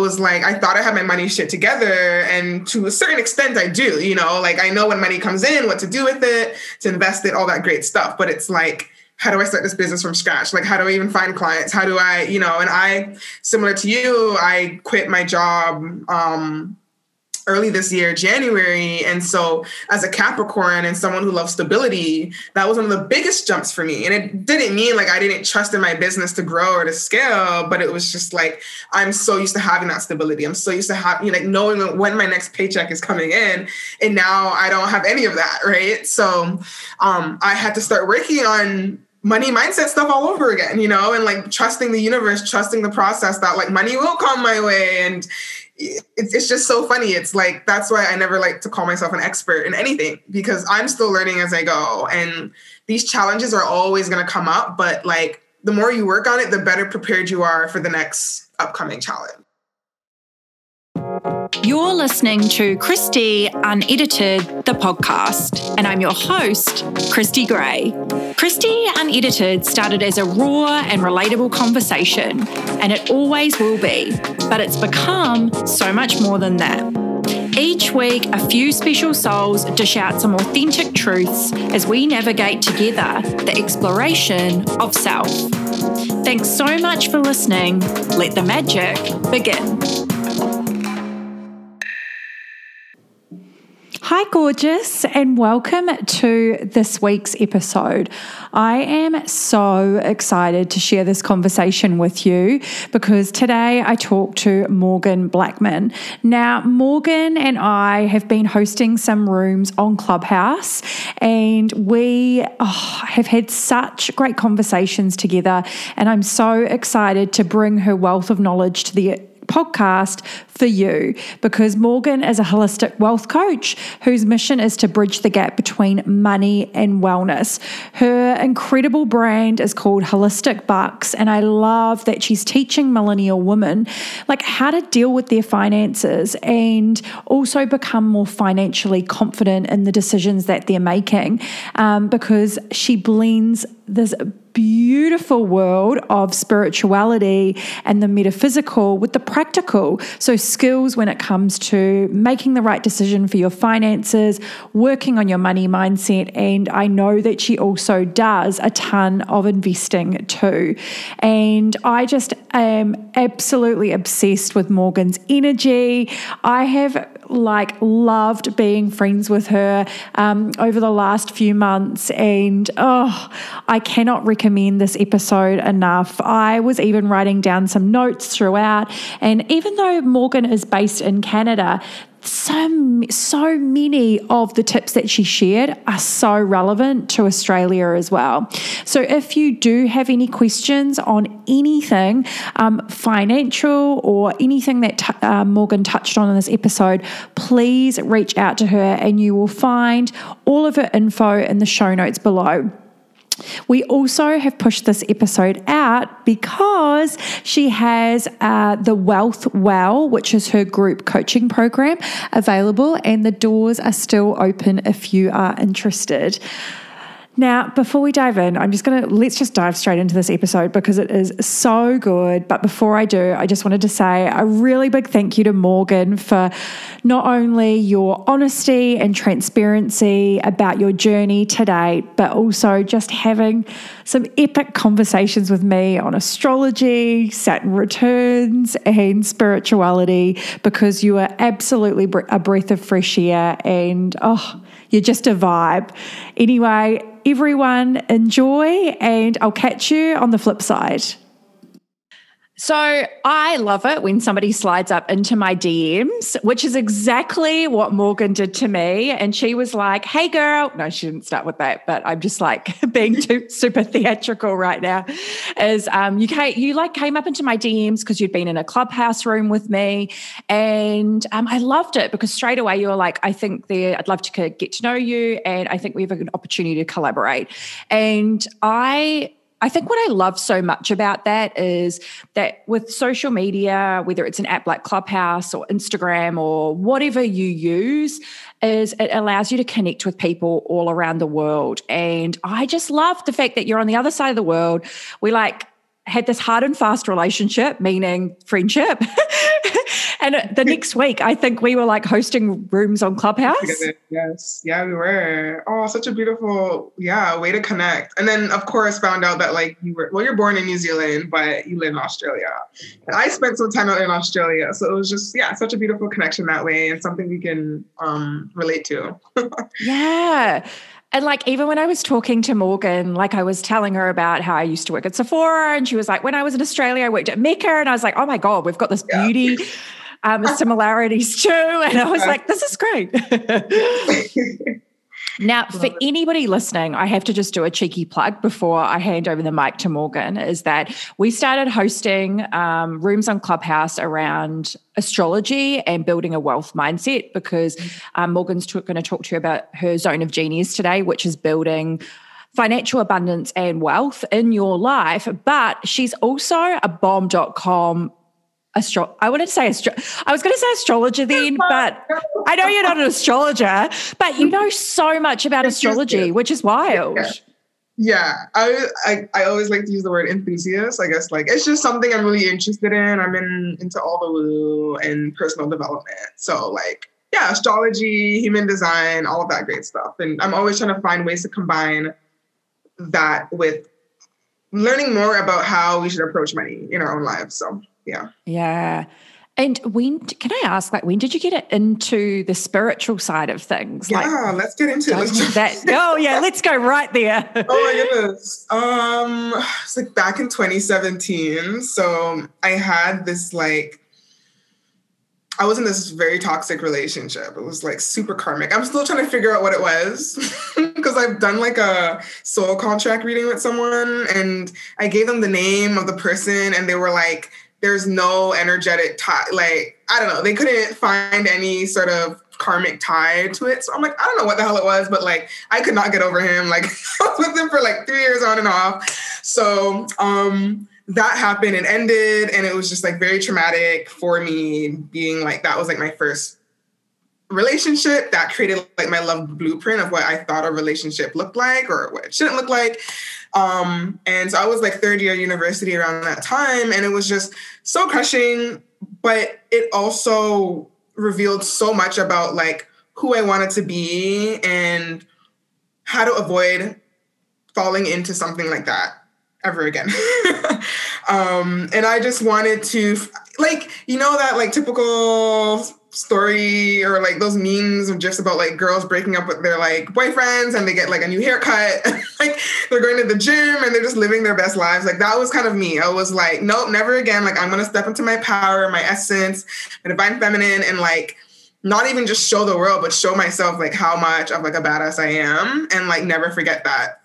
was like I thought I had my money shit together, and to a certain extent, I do. You know, like I know when money comes in, what to do with it, to invest it, all that great stuff. But it's like how do I start this business from scratch? Like, how do I even find clients? How do I, you know, and I, similar to you, I quit my job um, early this year, January. And so, as a Capricorn and someone who loves stability, that was one of the biggest jumps for me. And it didn't mean like I didn't trust in my business to grow or to scale, but it was just like I'm so used to having that stability. I'm so used to having you know, like knowing when my next paycheck is coming in. And now I don't have any of that, right? So um, I had to start working on money mindset stuff all over again, you know, and like trusting the universe, trusting the process that like money will come my way and it's, it's just so funny. It's like that's why I never like to call myself an expert in anything because I'm still learning as I go. And these challenges are always going to come up, but like the more you work on it, the better prepared you are for the next upcoming challenge. You're listening to Kristy Unedited, the podcast, and I'm your host, Kristy Gray. Kristy Unedited started as a raw and relatable conversation, and it always will be, but it's become so much more than that. Each week, a few special souls dish out some authentic truths as we navigate together the exploration of self. Thanks so much for listening. Let the magic begin. Hi, gorgeous, and welcome to this week's episode. I am so excited to share this conversation with you because today I talk to Morgan Blackman. Now, Morgan and I have been hosting some rooms on Clubhouse, and we oh, have had such great conversations together. And I'm so excited to bring her wealth of knowledge to the podcast for you because Morgan is a holistic wealth coach whose mission is to bridge the gap between money and wellness. Her incredible brand is called Holistic Bucks, and I love that she's teaching millennial women like how to deal with their finances and also become more financially confident in the decisions that they're making um, because she blends this beautiful world of spirituality and the metaphysical with the practical. So, skills when it comes to making the right decision for your finances, working on your money mindset. And I know that she also does a ton of investing too. And I just am absolutely obsessed with Morgan's energy. I have like loved being friends with her um, over the last few months. And oh, I cannot recommend this episode enough. I was even writing down some notes throughout. And even though Morgan is based in Canada, so so many of the tips that she shared are so relevant to Australia as well. So if you do have any questions on anything um, financial or anything that t- uh, Morgan touched on in this episode, please reach out to her, and you will find all of her info in the show notes below. We also have pushed this episode out because she has uh, the Wealth Well, which is her group coaching program, available, and the doors are still open if you are interested. Now, before we dive in, I'm just going to let's just dive straight into this episode because it is so good. But before I do, I just wanted to say a really big thank you to Morgan for not only your honesty and transparency about your journey today, but also just having some epic conversations with me on astrology, Saturn returns, and spirituality because you are absolutely a breath of fresh air and oh, you're just a vibe. Anyway, everyone, enjoy, and I'll catch you on the flip side. So I love it when somebody slides up into my DMs, which is exactly what Morgan did to me. And she was like, Hey girl. No, she didn't start with that, but I'm just like being too super theatrical right now. Is um you came, you like came up into my DMs because you'd been in a clubhouse room with me. And um, I loved it because straight away you were like, I think there I'd love to get to know you and I think we have an opportunity to collaborate. And I I think what I love so much about that is that with social media, whether it's an app like Clubhouse or Instagram or whatever you use, is it allows you to connect with people all around the world. And I just love the fact that you're on the other side of the world. We like had this hard and fast relationship, meaning friendship. And the next week, I think we were like hosting rooms on Clubhouse. Yes. Yeah, we were. Oh, such a beautiful, yeah, way to connect. And then, of course, found out that like you were, well, you're born in New Zealand, but you live in Australia. And I spent some time out in Australia. So it was just, yeah, such a beautiful connection that way and something we can um, relate to. yeah. And like, even when I was talking to Morgan, like I was telling her about how I used to work at Sephora, and she was like, when I was in Australia, I worked at Mecca. And I was like, oh my God, we've got this yeah. beauty um, similarities too. And I was like, this is great. Now, for anybody listening, I have to just do a cheeky plug before I hand over the mic to Morgan is that we started hosting um, rooms on Clubhouse around astrology and building a wealth mindset because um, Morgan's t- going to talk to you about her zone of genius today, which is building financial abundance and wealth in your life. But she's also a bomb.com astro I wanted to say astro I was going to say astrologer then, but I know you're not an astrologer, but you know so much about astrology, which is wild. Yeah. yeah. I, I I always like to use the word enthusiast. I guess like it's just something I'm really interested in. I'm in into all the woo and personal development. So like yeah, astrology, human design, all of that great stuff. And I'm always trying to find ways to combine that with learning more about how we should approach money in our own lives. So yeah. Yeah. And when can I ask, like, when did you get it into the spiritual side of things? Yeah, like, let's get into it. That, oh yeah, let's go right there. oh my goodness. Um, it's like back in 2017. So I had this like I was in this very toxic relationship. It was like super karmic. I'm still trying to figure out what it was because I've done like a soul contract reading with someone and I gave them the name of the person and they were like, there's no energetic tie. Like, I don't know, they couldn't find any sort of karmic tie to it. So I'm like, I don't know what the hell it was, but like, I could not get over him. Like, I was with him for like three years on and off. So, um, that happened and ended, and it was just like very traumatic for me being like, that was like my first relationship that created like my love blueprint of what I thought a relationship looked like or what it shouldn't look like. Um, and so I was like third year university around that time, and it was just so crushing, but it also revealed so much about like who I wanted to be and how to avoid falling into something like that ever again. um, and I just wanted to, like, you know, that like typical story or like those memes of gifs about like girls breaking up with their like boyfriends and they get like a new haircut. Like they're going to the gym and they're just living their best lives. Like that was kind of me. I was like nope never again. Like i'm gonna step into my power my essence my divine feminine and like not even just show the world but show myself like how much of like a badass i am and like never forget that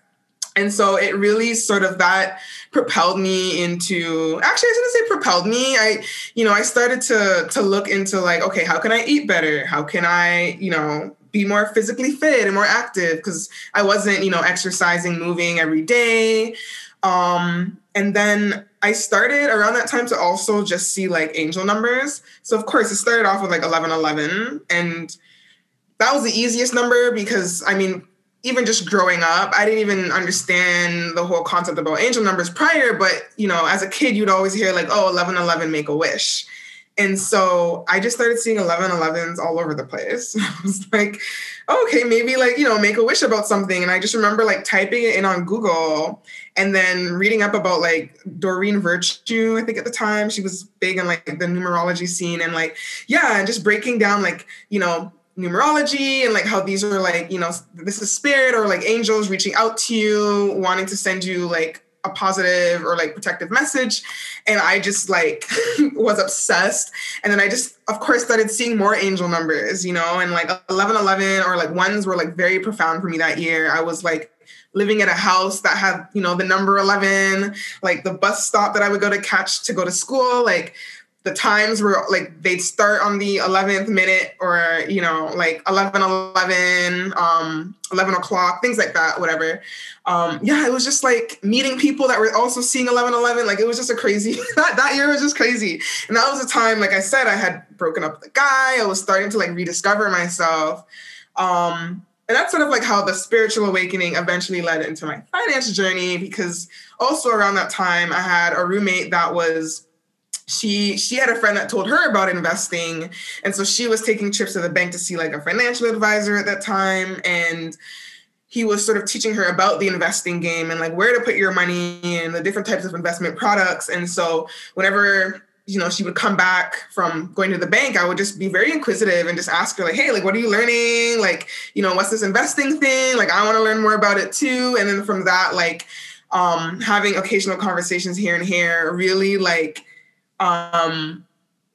and so it really sort of that propelled me into actually I gonna say propelled me. I, you know, I started to to look into like, okay, how can I eat better? How can I, you know, be more physically fit and more active? Because I wasn't, you know, exercising, moving every day. Um, and then I started around that time to also just see like angel numbers. So of course it started off with like 1111 and that was the easiest number because I mean even just growing up, I didn't even understand the whole concept about angel numbers prior. But, you know, as a kid, you'd always hear like, oh, 1111, make a wish. And so I just started seeing 1111s all over the place. I was like, okay, maybe like, you know, make a wish about something. And I just remember like typing it in on Google and then reading up about like Doreen Virtue, I think at the time. She was big in like the numerology scene and like, yeah, and just breaking down like, you know, numerology and like how these are like you know this is spirit or like angels reaching out to you wanting to send you like a positive or like protective message. And i just like was obsessed. And then i just of course started seeing more angel numbers you know and like 1111 or like ones were like very profound for me that year. I was like living at a house that had you know the number 11 like the bus stop that i would go to catch to go to school like the times were like they'd start on the 11th minute or you know like 11 11 um 11 o'clock things like that whatever. Um yeah it was just like meeting people that were also seeing 11 11 like it was just a crazy that, that year was just crazy. And that was a time like i said i had broken up with a guy i was starting to like rediscover myself. Um and that's sort of like how the spiritual awakening eventually led into my finance journey because also around that time i had a roommate that was she she had a friend that told her about investing. And so she was taking trips to the bank to see like a financial advisor at that time. And he was sort of teaching her about the investing game and like where to put your money and the different types of investment products. And so whenever you know she would come back from going to the bank i would just be very inquisitive and just ask her like hey like what are you learning? Like you know what's this investing thing? Like i want to learn more about it too. And then from that like um having occasional conversations here and here really like um,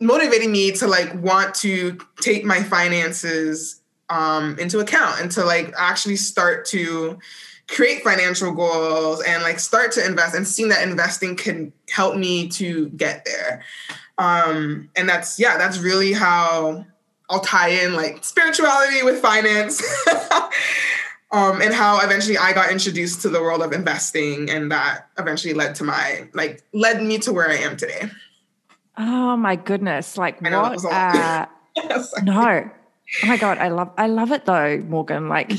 motivating me to like want to take my finances um, into account and to like actually start to create financial goals and like start to invest and seeing that investing can help me to get there. Um, and that's yeah, that's really how I'll tie in like spirituality with finance. um, and how eventually I got introduced to the world of investing, and that eventually led to my like led me to where I am today. Oh my goodness! Like know, what? Uh, no. Oh my god, I love I love it though, Morgan. Like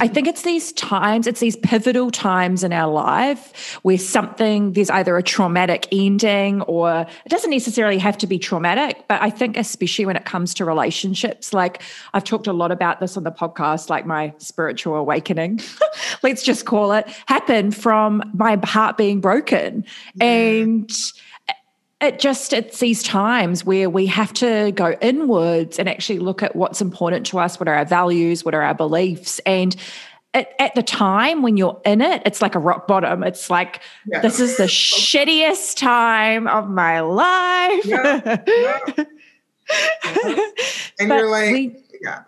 I think it's these times, it's these pivotal times in our life where something there's either a traumatic ending or it doesn't necessarily have to be traumatic, but I think especially when it comes to relationships, like I've talked a lot about this on the podcast, like my spiritual awakening, let's just call it, happened from my heart being broken. And it just it's these times where we have to go inwards and actually look at what's important to us what are our values what are our beliefs and at, at the time when you're in it it's like a rock bottom it's like yeah. this is the shittiest time of my life yeah. Yeah. and you're like we, yeah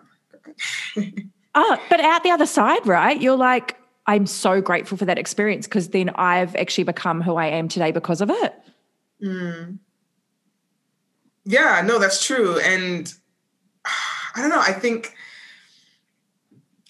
oh, but out the other side right you're like i'm so grateful for that experience because then i've actually become who i am today because of it Mm. Yeah, no, that's true. And I don't know, I think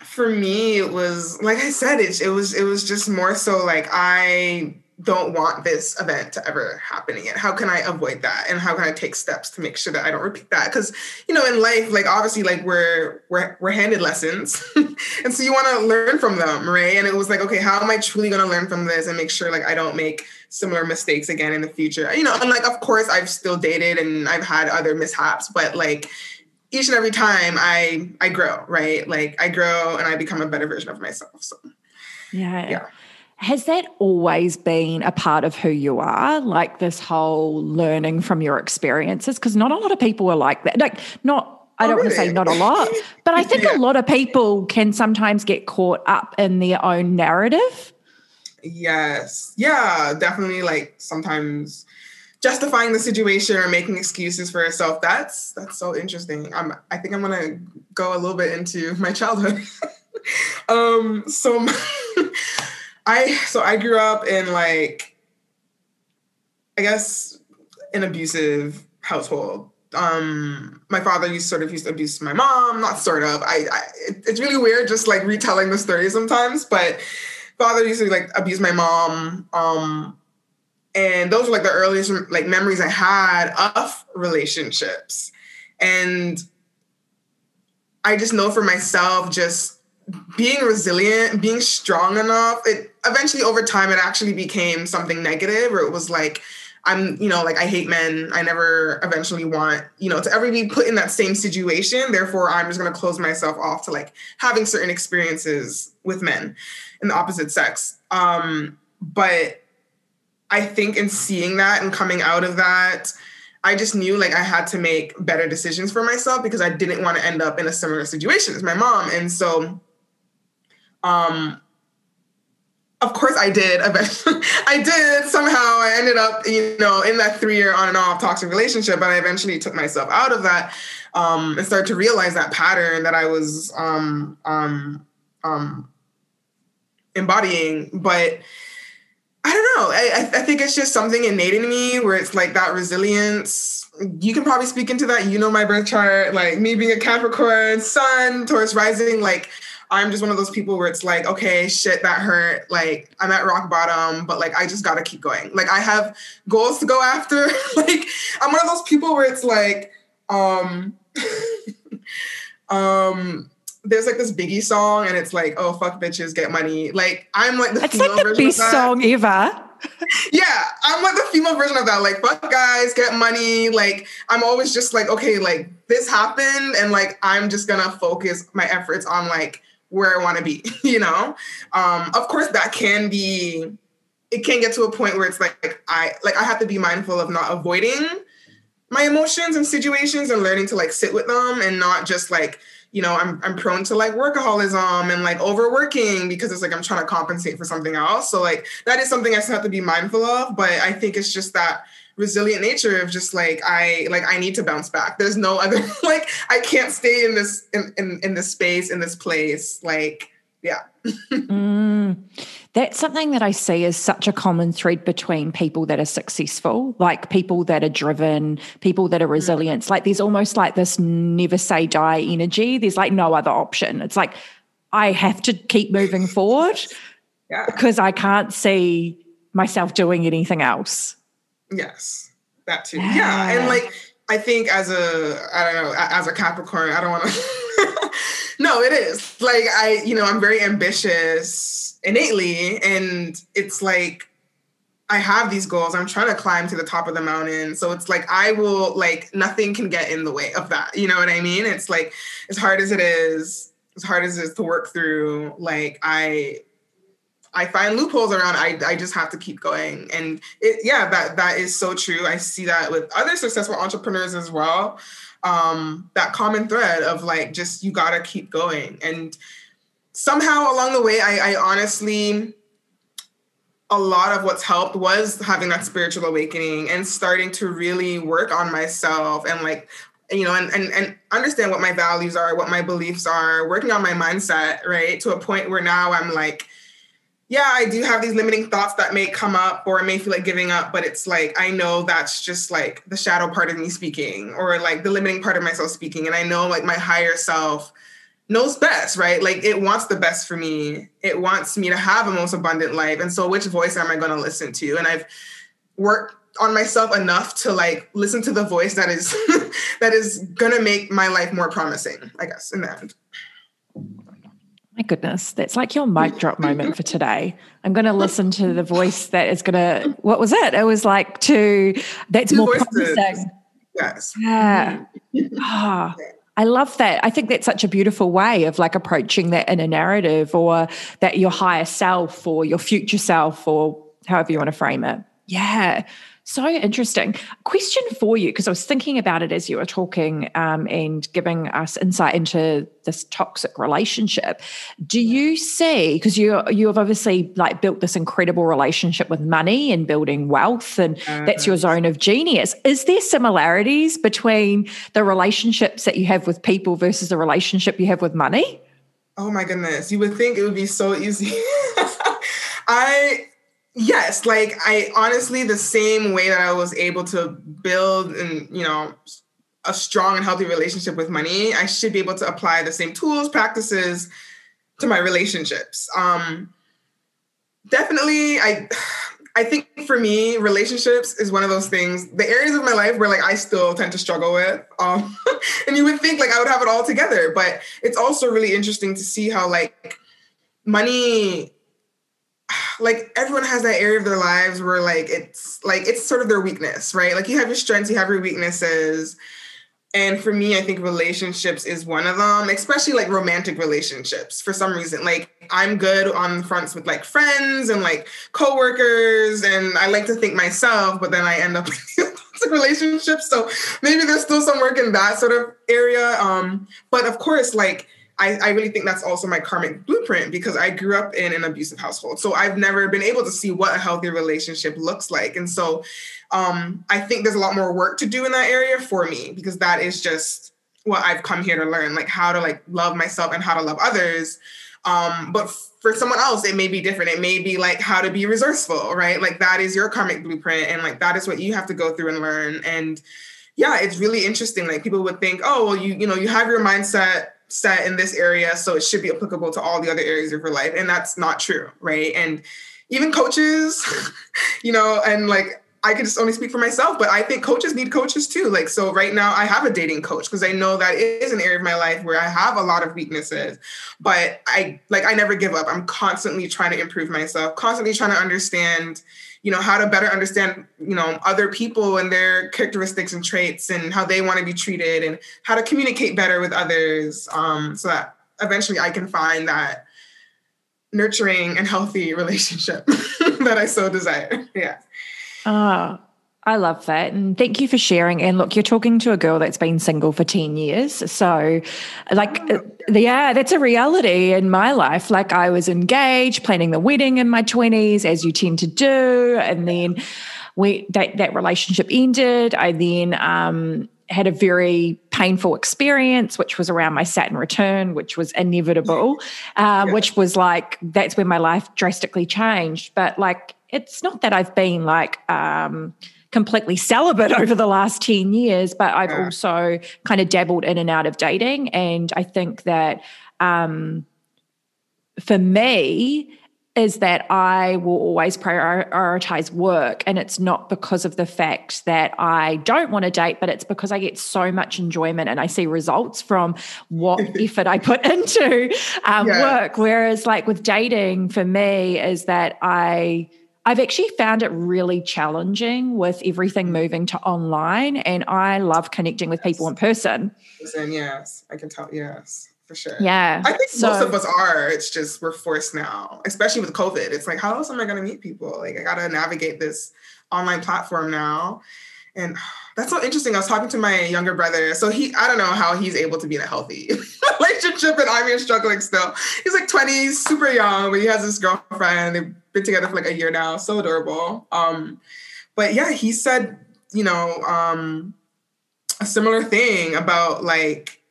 for me it was like I said, it, it was it was just more so like I don't want this event to ever happen again. How can I avoid that? And how can I take steps to make sure that I don't repeat that? Because you know, in life, like obviously, like we're we're we're handed lessons, and so you want to learn from them, right? And it was like, okay, how am I truly going to learn from this and make sure like I don't make similar mistakes again in the future? You know, and like of course I've still dated and I've had other mishaps, but like each and every time I I grow, right? Like I grow and I become a better version of myself. So yeah, yeah. Has that always been a part of who you are? Like this whole learning from your experiences? Because not a lot of people are like that. Like, not, I don't oh, really? want to say not a lot, but I think yeah. a lot of people can sometimes get caught up in their own narrative. Yes. Yeah, definitely. Like sometimes justifying the situation or making excuses for yourself. That's that's so interesting. I'm I think I'm gonna go a little bit into my childhood. um so I so I grew up in like I guess an abusive household. Um, my father used sort of used to abuse my mom, not sort of. I, I it's really weird just like retelling the story sometimes, but father used to like abuse my mom. Um, and those were like the earliest like memories I had of relationships. And I just know for myself, just being resilient, being strong enough, it eventually over time it actually became something negative or it was like I'm, you know, like I hate men. I never eventually want, you know, to ever be put in that same situation. Therefore, I'm just going to close myself off to like having certain experiences with men in the opposite sex. Um, but I think in seeing that and coming out of that, I just knew like I had to make better decisions for myself because I didn't want to end up in a similar situation as my mom. And so um, of course I did. Eventually, I did somehow. I ended up, you know, in that three year on and off toxic relationship, but I eventually took myself out of that um, and started to realize that pattern that I was um, um, um, embodying. But I don't know. I, I think it's just something innate in me where it's like that resilience. You can probably speak into that. You know my birth chart, like me being a Capricorn, Sun, Taurus rising, like I'm just one of those people where it's like, okay, shit, that hurt. Like I'm at rock bottom, but like I just gotta keep going. Like I have goals to go after. like I'm one of those people where it's like, um, um, there's like this Biggie song, and it's like, oh fuck bitches, get money. Like I'm like the It's like the best song Eva. yeah, I'm like the female version of that. Like, fuck guys, get money. Like, I'm always just like, okay, like this happened, and like I'm just gonna focus my efforts on like where I want to be. You know, um, of course that can be. It can get to a point where it's like I like I have to be mindful of not avoiding my emotions and situations and learning to like sit with them and not just like you know I'm I'm prone to like workaholism and like overworking because it's like I'm trying to compensate for something else. So like that is something I still have to be mindful of, but I think it's just that resilient nature of just like I like I need to bounce back. There's no other like I can't stay in this in in, in this space in this place like yeah. mm, that's something that I see as such a common thread between people that are successful, like people that are driven, people that are mm. resilient. Mm. Like there's almost like this never say die energy. There's like no other option. It's like I have to keep moving forward yeah. because I can't see myself doing anything else. Yes, that too. Yeah. yeah. And like, I think as a, I don't know, as a Capricorn, I don't want to. no, it is like I, you know, I'm very ambitious innately, and it's like I have these goals. I'm trying to climb to the top of the mountain. So it's like I will like nothing can get in the way of that. You know what I mean? It's like as hard as it is, as hard as it is to work through, like I I find loopholes around. I, I just have to keep going. And it, yeah, that that is so true. I see that with other successful entrepreneurs as well um, that common thread of like just you gotta keep going. And somehow along the way I, I honestly a lot of what's helped was having that spiritual awakening and starting to really work on myself and like you know and, and and understand what my values are what my beliefs are working on my mindset right to a point where now i'm like yeah, I do have these limiting thoughts that may come up or I may feel like giving up, but it's like I know that's just like the shadow part of me speaking or like the limiting part of myself speaking. And I know like my higher self knows best, right? Like it wants the best for me. It wants me to have a most abundant life. And so which voice am I going to listen to? And I've worked on myself enough to like listen to the voice that is that is going to make my life more promising, I guess, in the end. My goodness, that's like your mic drop moment for today. I'm going to listen to the voice that is going to. What was it? It was like to. That's more promising. Yes. Yeah. Ah, I love that. I think that's such a beautiful way of like approaching that in a narrative, or that your higher self, or your future self, or however you want to frame it. Yeah. So interesting. Question for you, because I was thinking about it as you were talking um, and giving us insight into this toxic relationship. Do you see, because you you have obviously like built this incredible relationship with money and building wealth, and uh, that's your zone of genius. Is there similarities between the relationships that you have with people versus the relationship you have with money? Oh my goodness. You would think it would be so easy. I yes like i honestly the same way that i was able to build and you know a strong and healthy relationship with money i should be able to apply the same tools practices to my relationships. Um definitely i i think for me relationships is one of those things the areas of my life where like i still tend to struggle with um and you would think like i would have it all together but it's also really interesting to see how like money like everyone has that area of their lives where like it's like it's sort of their weakness, right? Like you have your strengths, you have your weaknesses. And for me, I think relationships is one of them, especially like romantic relationships for some reason. Like I'm good on fronts with like friends and like coworkers, and I like to think myself, but then I end up in relationships. So maybe there's still some work in that sort of area. Um, but of course, like I, I really think that's also my karmic blueprint because I grew up in an abusive household. So I've never been able to see what a healthy relationship looks like. And so um, I think there's a lot more work to do in that area for me because that is just what I've come here to learn, like how to like love myself and how to love others. Um, but for someone else, it may be different. It may be like how to be resourceful, right? Like that is your karmic blueprint, and like that is what you have to go through and learn. And yeah, it's really interesting. Like people would think, oh, well, you you know, you have your mindset set in this area, so it should be applicable to all the other areas of your life. And that's not true, right? And even coaches, you know, and like I can just only speak for myself, but I think coaches need coaches too. Like, so right now I have a dating coach because I know that is an area of my life where I have a lot of weaknesses, but I like, I never give up. I'm constantly trying to improve myself, constantly trying to understand, you know, how to better understand, you know, other people and their characteristics and traits and how they want to be treated and how to communicate better with others. Um, so that eventually I can find that nurturing and healthy relationship that I so desire. Yeah. Oh, I love that. And thank you for sharing. And look, you're talking to a girl that's been single for 10 years. So, like, oh. yeah, that's a reality in my life. Like, I was engaged, planning the wedding in my 20s, as you tend to do. And then we that, that relationship ended. I then, um, had a very painful experience, which was around my Saturn return, which was inevitable, um, yeah. which was like, that's when my life drastically changed. But like, it's not that I've been like um, completely celibate over the last 10 years, but I've yeah. also kind of dabbled in and out of dating. And I think that um, for me, is that I will always prioritize work. And it's not because of the fact that I don't want to date, but it's because I get so much enjoyment and I see results from what effort I put into um, yeah. work. Whereas, like with dating, for me, is that I I've actually found it really challenging with everything mm. moving to online, and I love connecting with people in person. Listen, yes, I can tell. Yes, for sure. Yeah, I think so, most of us are. It's just we're forced now, especially with COVID. It's like, how else am I going to meet people? Like, I got to navigate this online platform now, and that's so interesting. I was talking to my younger brother. So he, I don't know how he's able to be in a healthy relationship, and I'm here struggling still. He's like 20, super young, but he has this girlfriend. They've been together for like a year now. So adorable. Um, but yeah, he said, you know, um, a similar thing about like,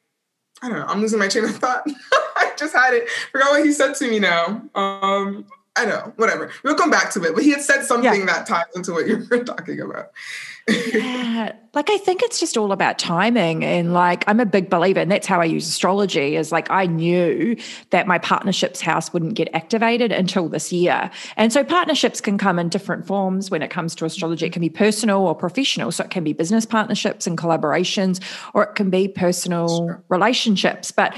I don't know. I'm losing my train of thought. I just had it. Forgot what he said to me now. Um, I know, whatever. We'll come back to it. But he had said something yeah. that ties into what you were talking about yeah. Like I think it's just all about timing and like I'm a big believer and that's how I use astrology is like I knew that my partnerships house wouldn't get activated until this year. And so partnerships can come in different forms when it comes to astrology. It can be personal or professional. So it can be business partnerships and collaborations or it can be personal sure. relationships. But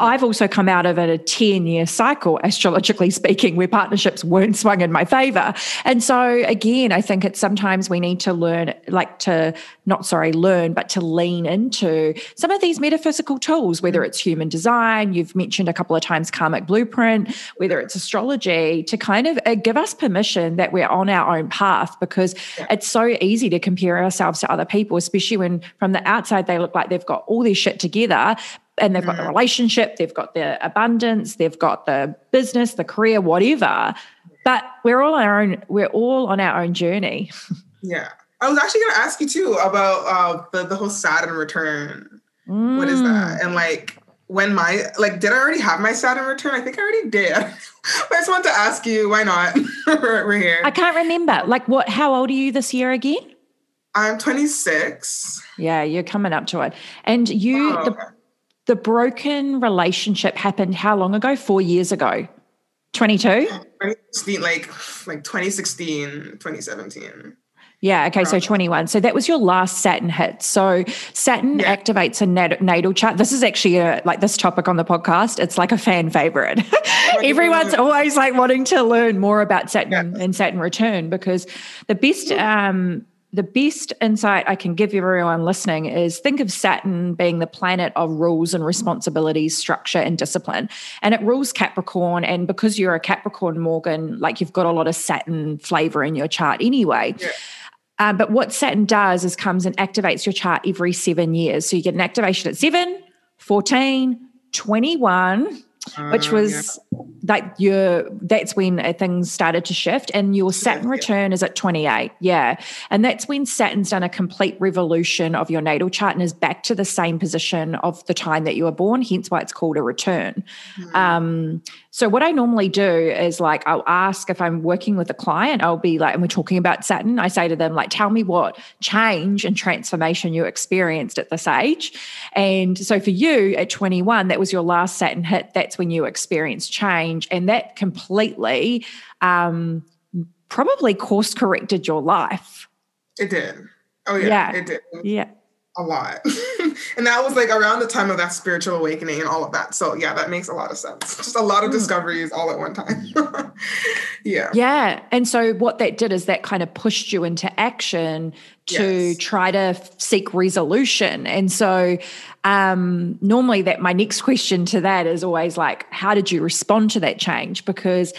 I've also come out of a 10 year cycle, astrologically speaking, where partnerships weren't swung in my favor. And so, again, I think it's sometimes we need to learn, like to not sorry, learn, but to lean into some of these metaphysical tools, whether it's human design, you've mentioned a couple of times karmic blueprint, whether it's astrology, to kind of uh, give us permission that we're on our own path because yeah. it's so easy to compare ourselves to other people, especially when from the outside they look like they've got all their shit together and they've got the mm. relationship, they've got the abundance, they've got the business, the career, whatever. But we're all on our own, we're all on our own journey. Yeah. I was actually gonna ask you too about uh, the, the whole Saturn return. Mm. What is that? Mm. And like when my like did I already have my Saturn return? I think I already did. I just wanted to ask you, why not? we're, we're here. I can't remember. Like what how old are you this year again? I'm 26. Yeah, you're coming up to it. And you oh, the okay the broken relationship happened how long ago? Four years ago. 22? 2016, like, like 2016, 2017. Yeah. Okay. So 21. So that was your last Saturn hit. So Saturn yeah. activates a nat- natal chart. This is actually a, like this topic on the podcast. It's like a fan favorite. Everyone's always like wanting to learn more about Saturn yeah. and Saturn return because the best um, the best insight I can give everyone listening is think of Saturn being the planet of rules and responsibilities, structure and discipline. And it rules Capricorn. And because you're a Capricorn, Morgan, like you've got a lot of Saturn flavor in your chart anyway. Yeah. Uh, but what Saturn does is comes and activates your chart every seven years. So you get an activation at seven, 14, 21, which uh, was yeah. like your that's when uh, things started to shift and your saturn yeah, return yeah. is at 28 yeah and that's when saturn's done a complete revolution of your natal chart and is back to the same position of the time that you were born hence why it's called a return mm-hmm. um, so what i normally do is like i'll ask if i'm working with a client i'll be like and we're talking about saturn i say to them like tell me what change and transformation you experienced at this age and so for you at 21 that was your last saturn hit that's when you experience change. And that completely um, probably course corrected your life. It did. Oh yeah, yeah. it did. Yeah. A lot. and that was like around the time of that spiritual awakening and all of that. So yeah, that makes a lot of sense. Just a lot of mm. discoveries all at one time. yeah. Yeah. And so what that did is that kind of pushed you into action to yes. try to seek resolution. And so um, normally that my next question to that is always like, how did you respond to that change? Because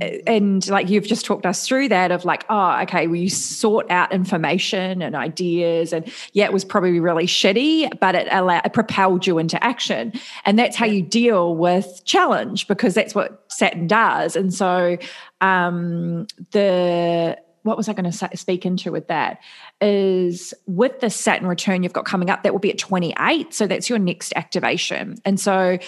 and like you've just talked us through that of like oh okay well you sought out information and ideas and yeah it was probably really shitty but it allowed it propelled you into action and that's how you deal with challenge because that's what saturn does and so um the what was I going to speak into with that? Is with the Saturn return you've got coming up, that will be at 28. So that's your next activation. And so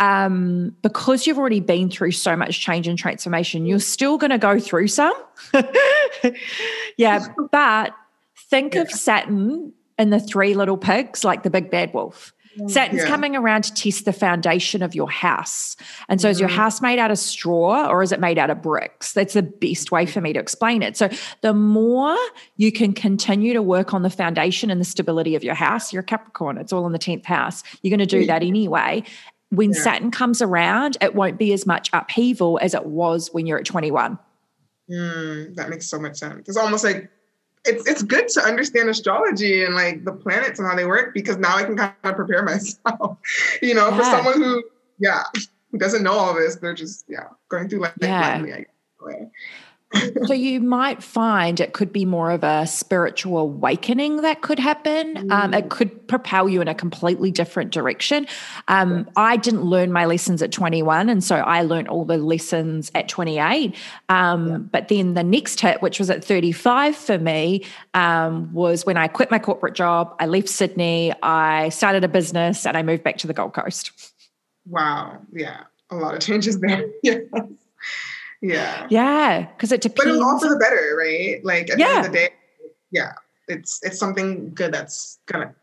um, because you've already been through so much change and transformation, you're still going to go through some. yeah, but think yeah. of Saturn and the three little pigs like the big bad wolf. Saturn's yeah. coming around to test the foundation of your house. And so, mm-hmm. is your mm-hmm. house made out of straw or is it made out of bricks? That's the best way for me to explain it. So, the more you can continue to work on the foundation and the stability of your house, you're a Capricorn, it's all in the 10th house. You're going to do that anyway when yeah. Saturn comes around, it won't be as much upheaval as it was when you're at 21. Mm, that makes so much sense. It's almost like it's it's good to understand astrology and like the planets and how they work because now I can kind of prepare myself. you know, yeah. for someone who, yeah, who doesn't know all this, they're just yeah going through like yeah. blindly. So you might find it could be more of a spiritual awakening that could happen. Mm. Um, it mm. could propel you in a completely different direction. Um, yes. I didn't learn my lessons at 21, and so I learned all the lessons at 28. Um, yeah. But then the next hit, which was at 35 for me, um, was when I quit my corporate job. I left Sydney. I started a business, and I moved back to the Gold Coast. Wow! Yeah, a lot of changes there. yeah. Yeah. Yeah. Because it depends. But it's all for the better, right? Like at yeah. the end of the day, yeah, it's it's something good that's gonna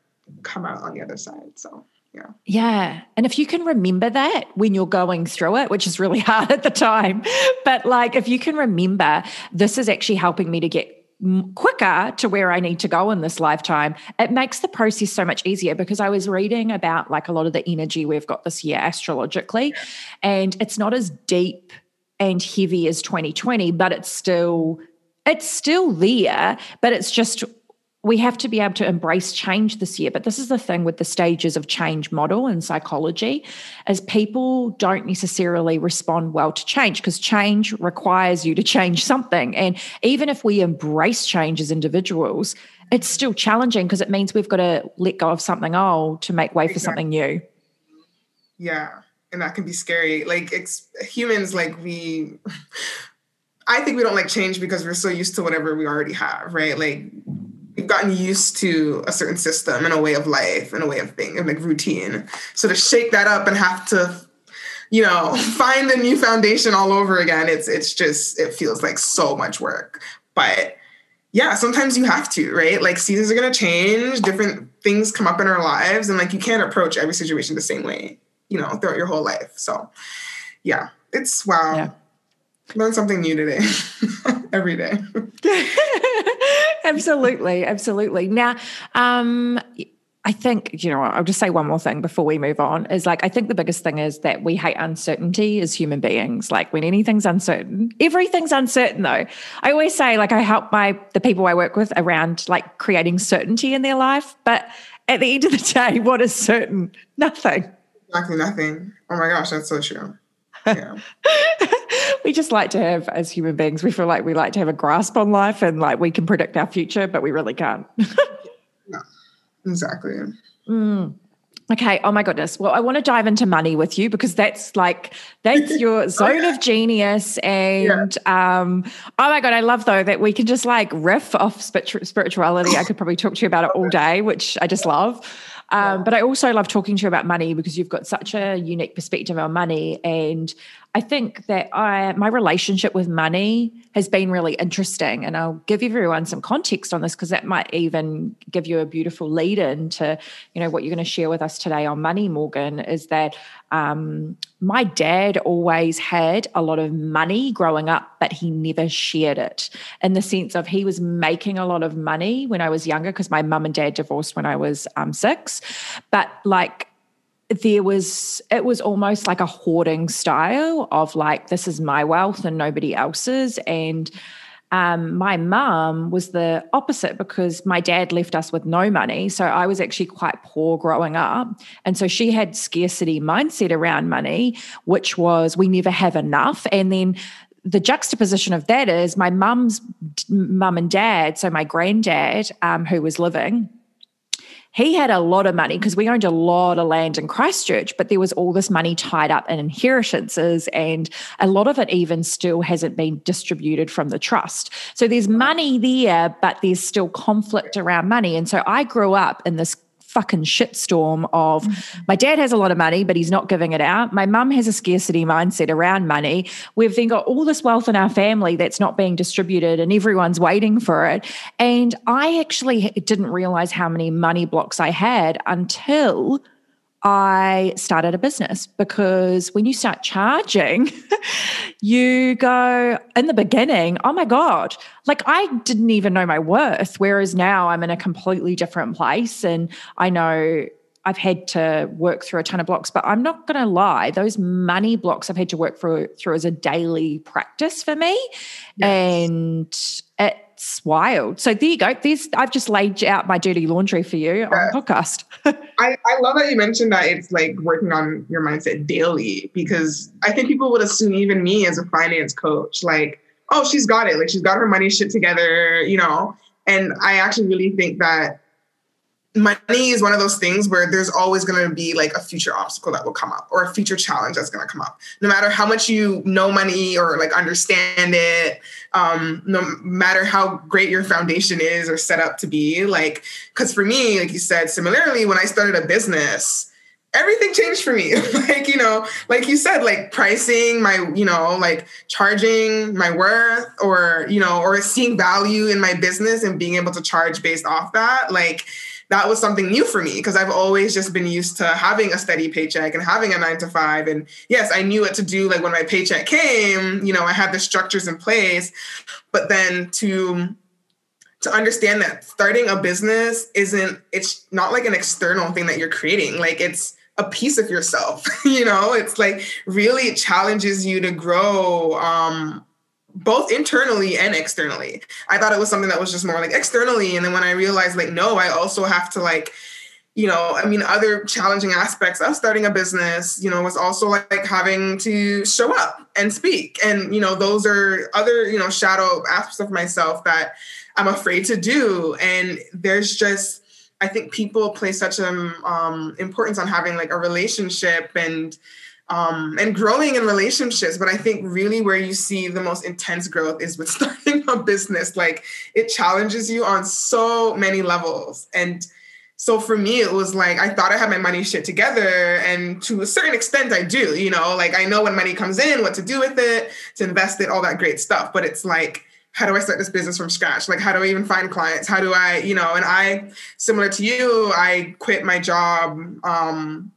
come out on the other side. So yeah. Yeah. And if you can remember that when you're going through it, which is really hard at the time, but like if you can remember, this is actually helping me to get quicker to where I need to go in this lifetime, it makes the process so much easier because I was reading about like a lot of the energy we've got this year astrologically, and it's not as deep and heavy as 2020, but it's still it's still there, but it's just we have to be able to embrace change this year. But this is the thing with the stages of change model in psychology, as people don't necessarily respond well to change because change requires you to change something. And even if we embrace change as individuals, it's still challenging because it means we've got to let go of something old to make way for something new. Yeah and that can be scary. Like it's humans, like we, I think we don't like change because we're so used to whatever we already have, right? Like we've gotten used to a certain system and a way of life and a way of being, and like routine. So to shake that up and have to, you know, find a new foundation all over again, it's it's just it feels like so much work. But yeah, sometimes you have to, right? Like seasons are gonna change, different things come up in our lives, and like you can't approach every situation the same way you know, throughout your whole life. So yeah, it's wow. Yeah. Learn something new today, every day. absolutely, absolutely. Now, um, I think, you know, I'll just say one more thing before we move on is like, I think the biggest thing is that we hate uncertainty as human beings. Like, when anything's uncertain, everything's uncertain though. I always say, like, I help my, the people I work with around like creating certainty in their life. But at the end of the day, what is certain? Nothing. Exactly nothing. Oh my gosh, that's so true. Yeah. we just like to have, as human beings, we feel like we like to have a grasp on life and like we can predict our future, but we really can't. yeah, exactly. Mm. Okay. Oh my goodness. Well, I want to dive into money with you because that's like that's your zone of genius. And yeah. um, oh my god, I love though that we can just like riff off spirituality. I could probably talk to you about it all day, which I just love. Um, but I also love talking to you about money because you've got such a unique perspective on money. And I think that I my relationship with money has been really interesting, and I'll give everyone some context on this because that might even give you a beautiful lead into you know what you're going to share with us today on money, Morgan. Is that um, my dad always had a lot of money growing up, but he never shared it in the sense of he was making a lot of money when I was younger because my mum and dad divorced when I was um, six, but like there was it was almost like a hoarding style of like this is my wealth and nobody else's. And um, my mum was the opposite because my dad left us with no money. So i was actually quite poor growing up. And so she had scarcity mindset around money which was we never have enough. And then the juxtaposition of that is my mum's mum and dad so my granddad um, who was living he had a lot of money because we owned a lot of land in Christchurch, but there was all this money tied up in inheritances, and a lot of it even still hasn't been distributed from the trust. So there's money there, but there's still conflict around money. And so I grew up in this fucking shitstorm of mm-hmm. my dad has a lot of money, but he's not giving it out. My mum has a scarcity mindset around money. We've then got all this wealth in our family that's not being distributed and everyone's waiting for it. And I actually didn't realize how many money blocks I had until I started a business because when you start charging, you go in the beginning, oh my God, like I didn't even know my worth. Whereas now I'm in a completely different place and I know I've had to work through a ton of blocks, but I'm not going to lie, those money blocks I've had to work through, through as a daily practice for me. Yes. And it, it's wild. So there you go. There's I've just laid out my dirty laundry for you on the podcast. I, I love that you mentioned that it's like working on your mindset daily because I think people would assume even me as a finance coach, like, oh, she's got it. Like she's got her money shit together, you know. And I actually really think that money is one of those things where there's always going to be like a future obstacle that will come up or a future challenge that's going to come up. No matter how much you know money or like understand it um, no matter how great your foundation is or set up to be like because for me like you said similarly when i started a business everything changed for me. Like you know like you said like pricing my you know like charging my worth or you know or seeing value in my business and being able to charge based off that like that was something new for me because I've always just been used to having a steady paycheck and having a nine to five. And yes, I knew what to do. Like when my paycheck came, you know, I had the structures in place. But then to to understand that starting a business isn't it's not like an external thing that you're creating. Like it's a piece of yourself you know it's like really challenges you to grow um both internally and externally. I thought it was something that was just more like externally. And then when I realized, like, no, I also have to, like, you know, I mean, other challenging aspects of starting a business, you know, was also like, having to show up and speak. And, you know, those are other, you know, shadow aspects of myself that I'm afraid to do. And there's just, I think people place such an um, importance on having like a relationship and, um, and growing in relationships. But I think really where you see the most intense growth is with starting a business. Like it challenges you on so many levels. And so for me, it was like I thought I had my money shit together. And to a certain extent, I do, you know, like I know when money comes in, what to do with it, to invest it, all that great stuff. But it's like, how do I start this business from scratch? Like, how do I even find clients? How do I, you know, and I, similar to you, I quit my job um,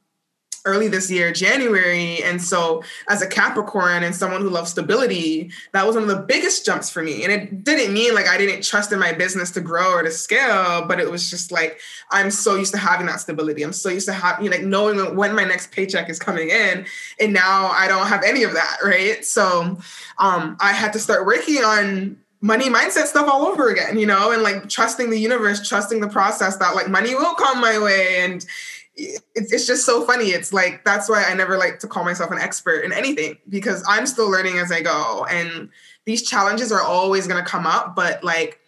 early this year, January. And so, as a Capricorn and someone who loves stability, that was one of the biggest jumps for me. And it didn't mean like I didn't trust in my business to grow or to scale, but it was just like I'm so used to having that stability. I'm so used to having you know, like knowing when my next paycheck is coming in, and now I don't have any of that, right? So, um, I had to start working on money mindset stuff all over again, you know, and like trusting the universe, trusting the process that like money will come my way and it's, it's just so funny. It's like that's why I never like to call myself an expert in anything because I'm still learning as I go. And these challenges are always going to come up, but like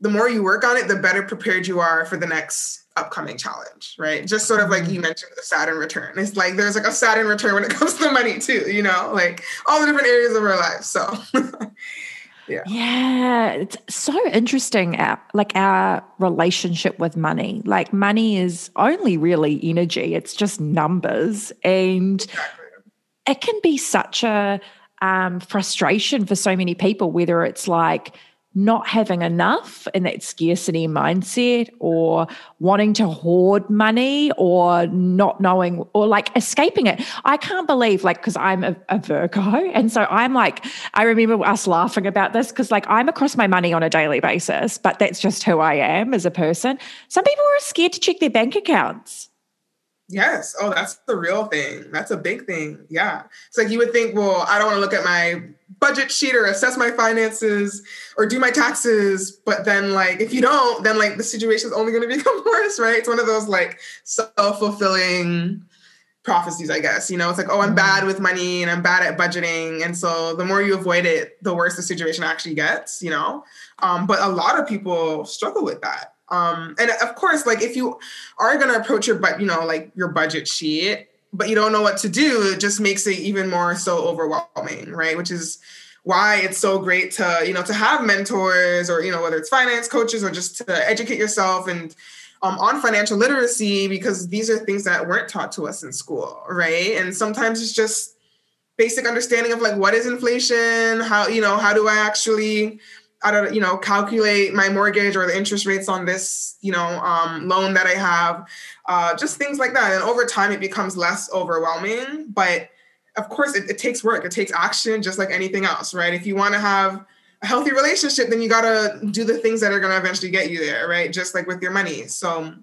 the more you work on it, the better prepared you are for the next upcoming challenge, right? Just sort of like you mm-hmm. mentioned the Saturn return. It's like there's like a Saturn return when it comes to money too, you know, like all the different areas of our lives. So yeah. Yeah it's so interesting our, like our relationship with money. Like money is only really energy it's just numbers. And exactly. it can be such a um, frustration for so many people, whether it's like not having enough in that scarcity mindset or wanting to hoard money or not knowing or like escaping it. I can't believe, like, because I'm a, a, Virgo. And so I'm like, I remember us laughing about this because, like, I'm across my money on a daily basis, but that's just who I am as a person. Some people are scared to check their bank accounts. Yes. Oh, that's the real thing. That's a big thing. Yeah. It's like you would think, well, I don't want to look at my budget sheet or assess my finances or do my taxes. But then, like, if you don't, then like the situation is only going to become worse, right? It's one of those like self fulfilling prophecies, I guess. You know, it's like, oh, I'm bad with money and I'm bad at budgeting. And so the more you avoid it, the worse the situation actually gets, you know? Um, but a lot of people struggle with that um, and of course, like if you are going to approach your, but you know, like your budget sheet, but you don't know what to do, it just makes it even more so overwhelming, right? Which is why it's so great to, you know, to have mentors or, you know, whether it's finance coaches or just to educate yourself and um, on financial literacy, because these are things that weren't taught to us in school, right? And sometimes it's just basic understanding of like what is inflation, how, you know, how do I actually I don't, you know, calculate my mortgage or the interest rates on this, you know, um, loan that I have, uh, just things like that. And over time, it becomes less overwhelming. But of course, it, it takes work. It takes action, just like anything else, right? If you want to have a healthy relationship, then you got to do the things that are to eventually get you there, right? Just like with your money. So,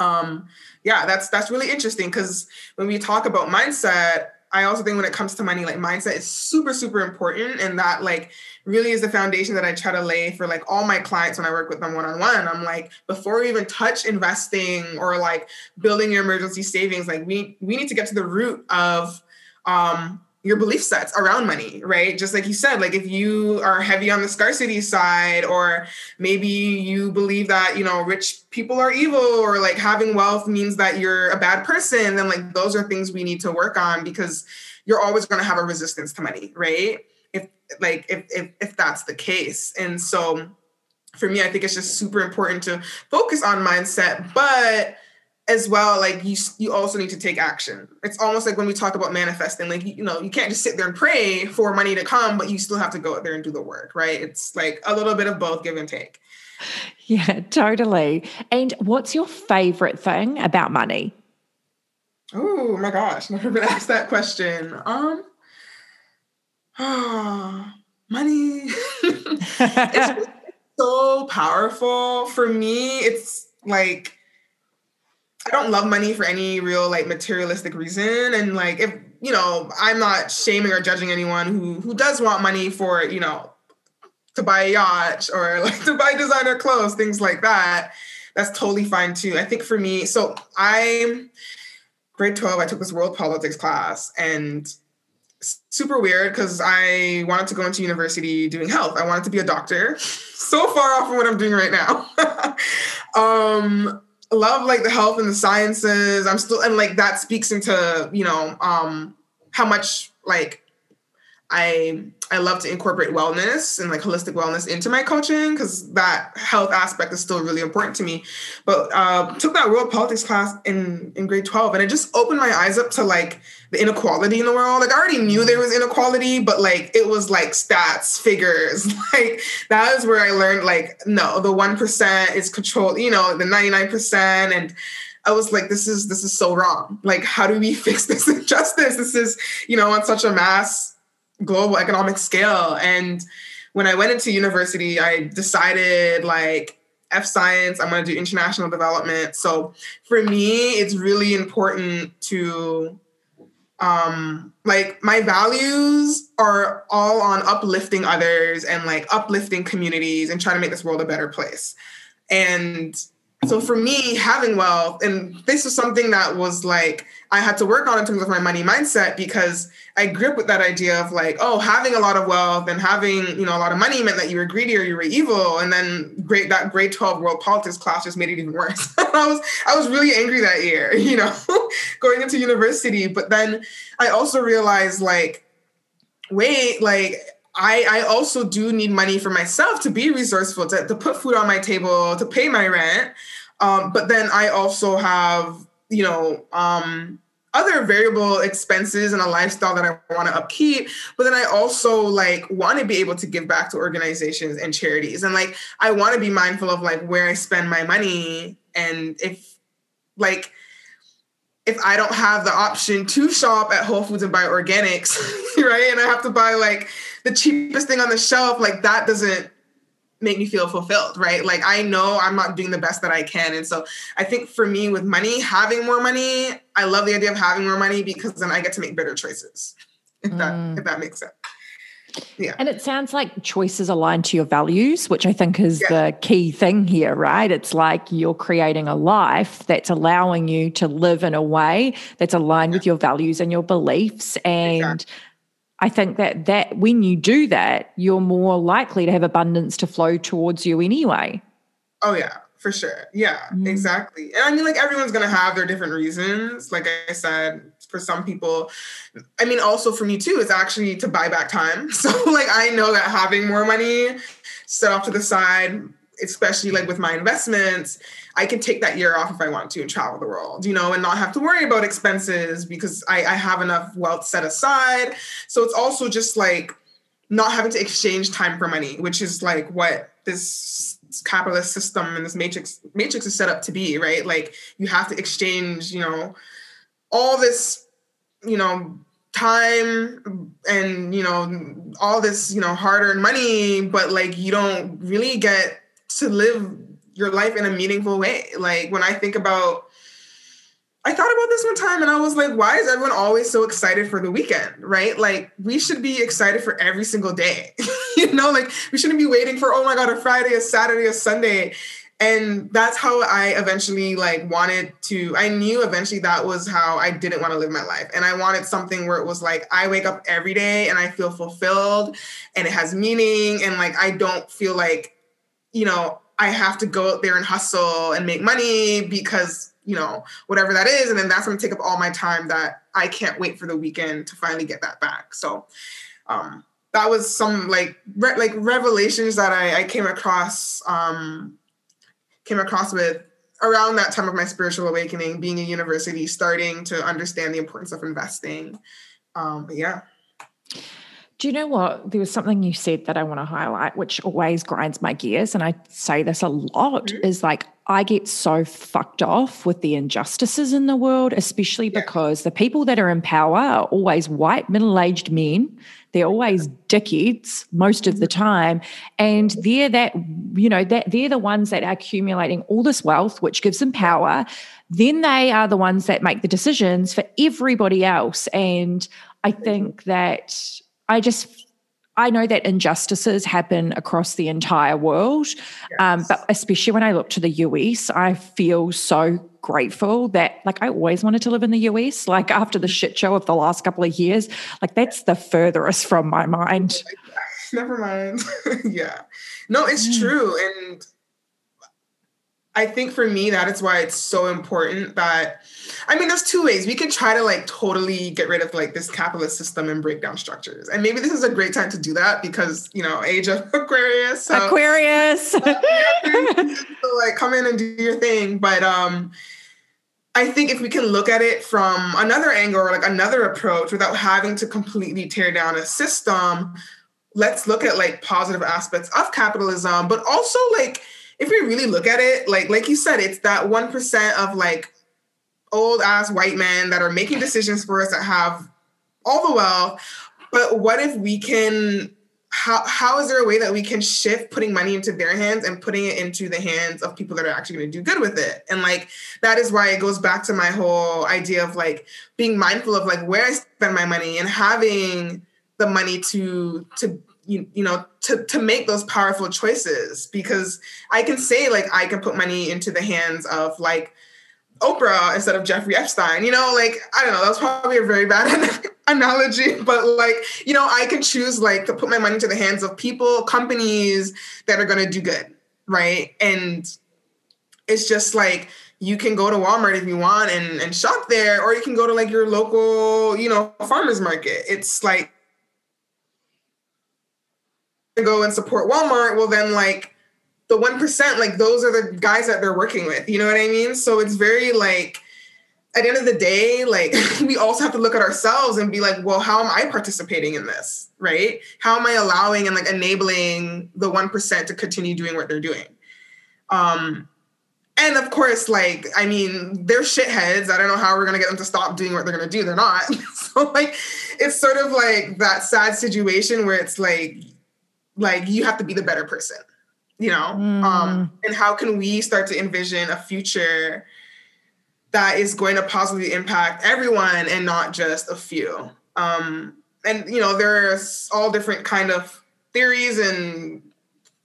um, yeah, that's that's really interesting because when we talk about mindset, I also think when it comes to money, like mindset is super, super important. And that like really is the foundation that I try to lay for like all my clients when I work with them one on one. I'm like, before we even touch investing or like building your emergency savings, like we we need to get to the root of um your belief sets around money, right? Just like you said, like if you are heavy on the scarcity side, or maybe you believe that, you know, rich people are evil, or like having wealth means that you're a bad person, then like those are things we need to work on because you're always going to have a resistance to money, right? If like if, if if that's the case. And so for me, I think it's just super important to focus on mindset, but as well like you you also need to take action. It's almost like when we talk about manifesting like you know you can't just sit there and pray for money to come but you still have to go out there and do the work right? It's like a little bit of both give and take. Yeah totally. And what's your favorite thing about money? Oh my gosh never been asked that question. Um oh, money. It's so powerful. For me it's like I don't love money for any real like materialistic reason. And like if you know, I'm not shaming or judging anyone who who does want money for, you know, to buy a yacht or like to buy designer clothes, things like that. That's totally fine too. I think for me, so I'm grade 12, I took this world politics class and super weird because I wanted to go into university doing health. I wanted to be a doctor. so far off from what I'm doing right now. um love like the health and the sciences. I'm still and like that speaks into, you know, um how much like I I love to incorporate wellness and like holistic wellness into my coaching because that health aspect is still really important to me. But uh, took that world politics class in in grade twelve, and it just opened my eyes up to like the inequality in the world. Like I already knew there was inequality, but like it was like stats, figures. Like that is where I learned like no, the one percent is controlled. You know, the ninety nine percent and. I was like, this is this is so wrong. Like, how do we fix this injustice? This is, you know, on such a mass global economic scale. And when I went into university, I decided like F science, I'm going to do international development. So for me, it's really important to um like my values are all on uplifting others and like uplifting communities and trying to make this world a better place. And so for me, having wealth, and this was something that was like I had to work on in terms of my money mindset because I grew up with that idea of like, oh, having a lot of wealth and having you know a lot of money meant that you were greedy or you were evil, and then great that grade twelve world politics class just made it even worse. I was I was really angry that year, you know, going into university. But then I also realized like, wait, like I, I also do need money for myself to be resourceful, to, to put food on my table, to pay my rent. Um, but then I also have, you know, um, other variable expenses and a lifestyle that I want to upkeep. But then I also like want to be able to give back to organizations and charities. And like I want to be mindful of like where I spend my money. And if like if I don't have the option to shop at Whole Foods and buy organics, right? And I have to buy like the cheapest thing on the shelf, like that doesn't make me feel fulfilled, right? Like I know I'm not doing the best that I can. And so I think for me with money, having more money, I love the idea of having more money because then I get to make better choices. If that mm. if that makes sense. Yeah. And it sounds like choices aligned to your values, which I think is yeah. the key thing here, right? It's like you're creating a life that's allowing you to live in a way that's aligned yeah. with your values and your beliefs and exactly I think that that when you do that, you're more likely to have abundance to flow towards you anyway. Oh yeah, for sure. Yeah, mm. exactly. And I mean, like everyone's gonna have their different reasons. Like I said, for some people, I mean, also for me too, it's actually to buy back time. So like I know that having more money set off to the side, especially like with my investments, I can take that year off if I want to and travel the world, you know, and not have to worry about expenses because I, I have enough wealth set aside. So it's also just like not having to exchange time for money, which is like what this capitalist system and this matrix matrix is set up to be, right? Like you have to exchange, you know, all this, you know, time and you know all this you know hard-earned money but like you don't really get to live your life in a meaningful way. Like when I think about I thought about this one time and I was like, why is everyone always so excited for the weekend? Right? Like we should be excited for every single day. you know, like we shouldn't be waiting for, oh my God, a Friday, a Saturday, a Sunday. And that's how I eventually like wanted to, I knew eventually that was how I didn't want to live my life. And I wanted something where it was like, I wake up every day and I feel fulfilled and it has meaning. And like, I don't feel like, you know, I have to go out there and hustle and make money because, you know, whatever that is. And then that's going to take up all my time that I can't wait for the weekend to finally get that back. So, um, that was some like re- like revelations that I, I came across um, came across with around that time of my spiritual awakening, being in university, starting to understand the importance of investing. Um, but yeah. Do you know what? There was something you said that I want to highlight, which always grinds my gears. And I say this a lot mm-hmm. is like, I get so fucked off with the injustices in the world, especially yeah. because the people that are in power are always white, middle aged men. They're always dickheads most of the mm-hmm. time. And they're that, you know, that they're the ones that are accumulating all this wealth, which gives them power. Then they are the ones that make the decisions for everybody else. And I think that I just I know that injustices happen across the entire world, yes. um, but especially when I look to the US, I feel so grateful that like I always wanted to live in the US. Like after the shit show of the last couple of years, like that's the furthest from my mind. Never mind. yeah, no, it's mm. true, and I think for me, that is why it's so important that I mean, there's two ways. We can try to like totally get rid of like this capitalist system and break down structures. And maybe this is a great time to do that because, you know, age of Aquarius. So, Aquarius. so, like come in and do your thing. But um I think if we can look at it from another angle or like another approach without having to completely tear down a system, let's look at like positive aspects of capitalism, but also like if we really look at it, like like you said, it's that one percent of like old ass white men that are making decisions for us that have all the wealth. But what if we can? How how is there a way that we can shift putting money into their hands and putting it into the hands of people that are actually going to do good with it? And like that is why it goes back to my whole idea of like being mindful of like where I spend my money and having the money to to you, you know to to make those powerful choices because i can say like i can put money into the hands of like oprah instead of jeffrey epstein you know like i don't know that's probably a very bad analogy but like you know i can choose like to put my money into the hands of people companies that are going to do good right and it's just like you can go to Walmart if you want and, and shop there, or you can go to like your local, you know, farmers market. It's like go and support Walmart, well then like the 1%, like those are the guys that they're working with. You know what I mean? So it's very like at the end of the day, like we also have to look at ourselves and be like, well, how am I participating in this? Right? How am I allowing and like enabling the 1% to continue doing what they're doing? Um, and of course, like, I mean, they're shitheads. I don't know how we're gonna get them to stop doing what they're gonna do. They're not. so like it's sort of like that sad situation where it's like, like you have to be the better person, you know? Mm. Um, and how can we start to envision a future that is going to positively impact everyone and not just a few. Um, and you know, there's all different kind of theories and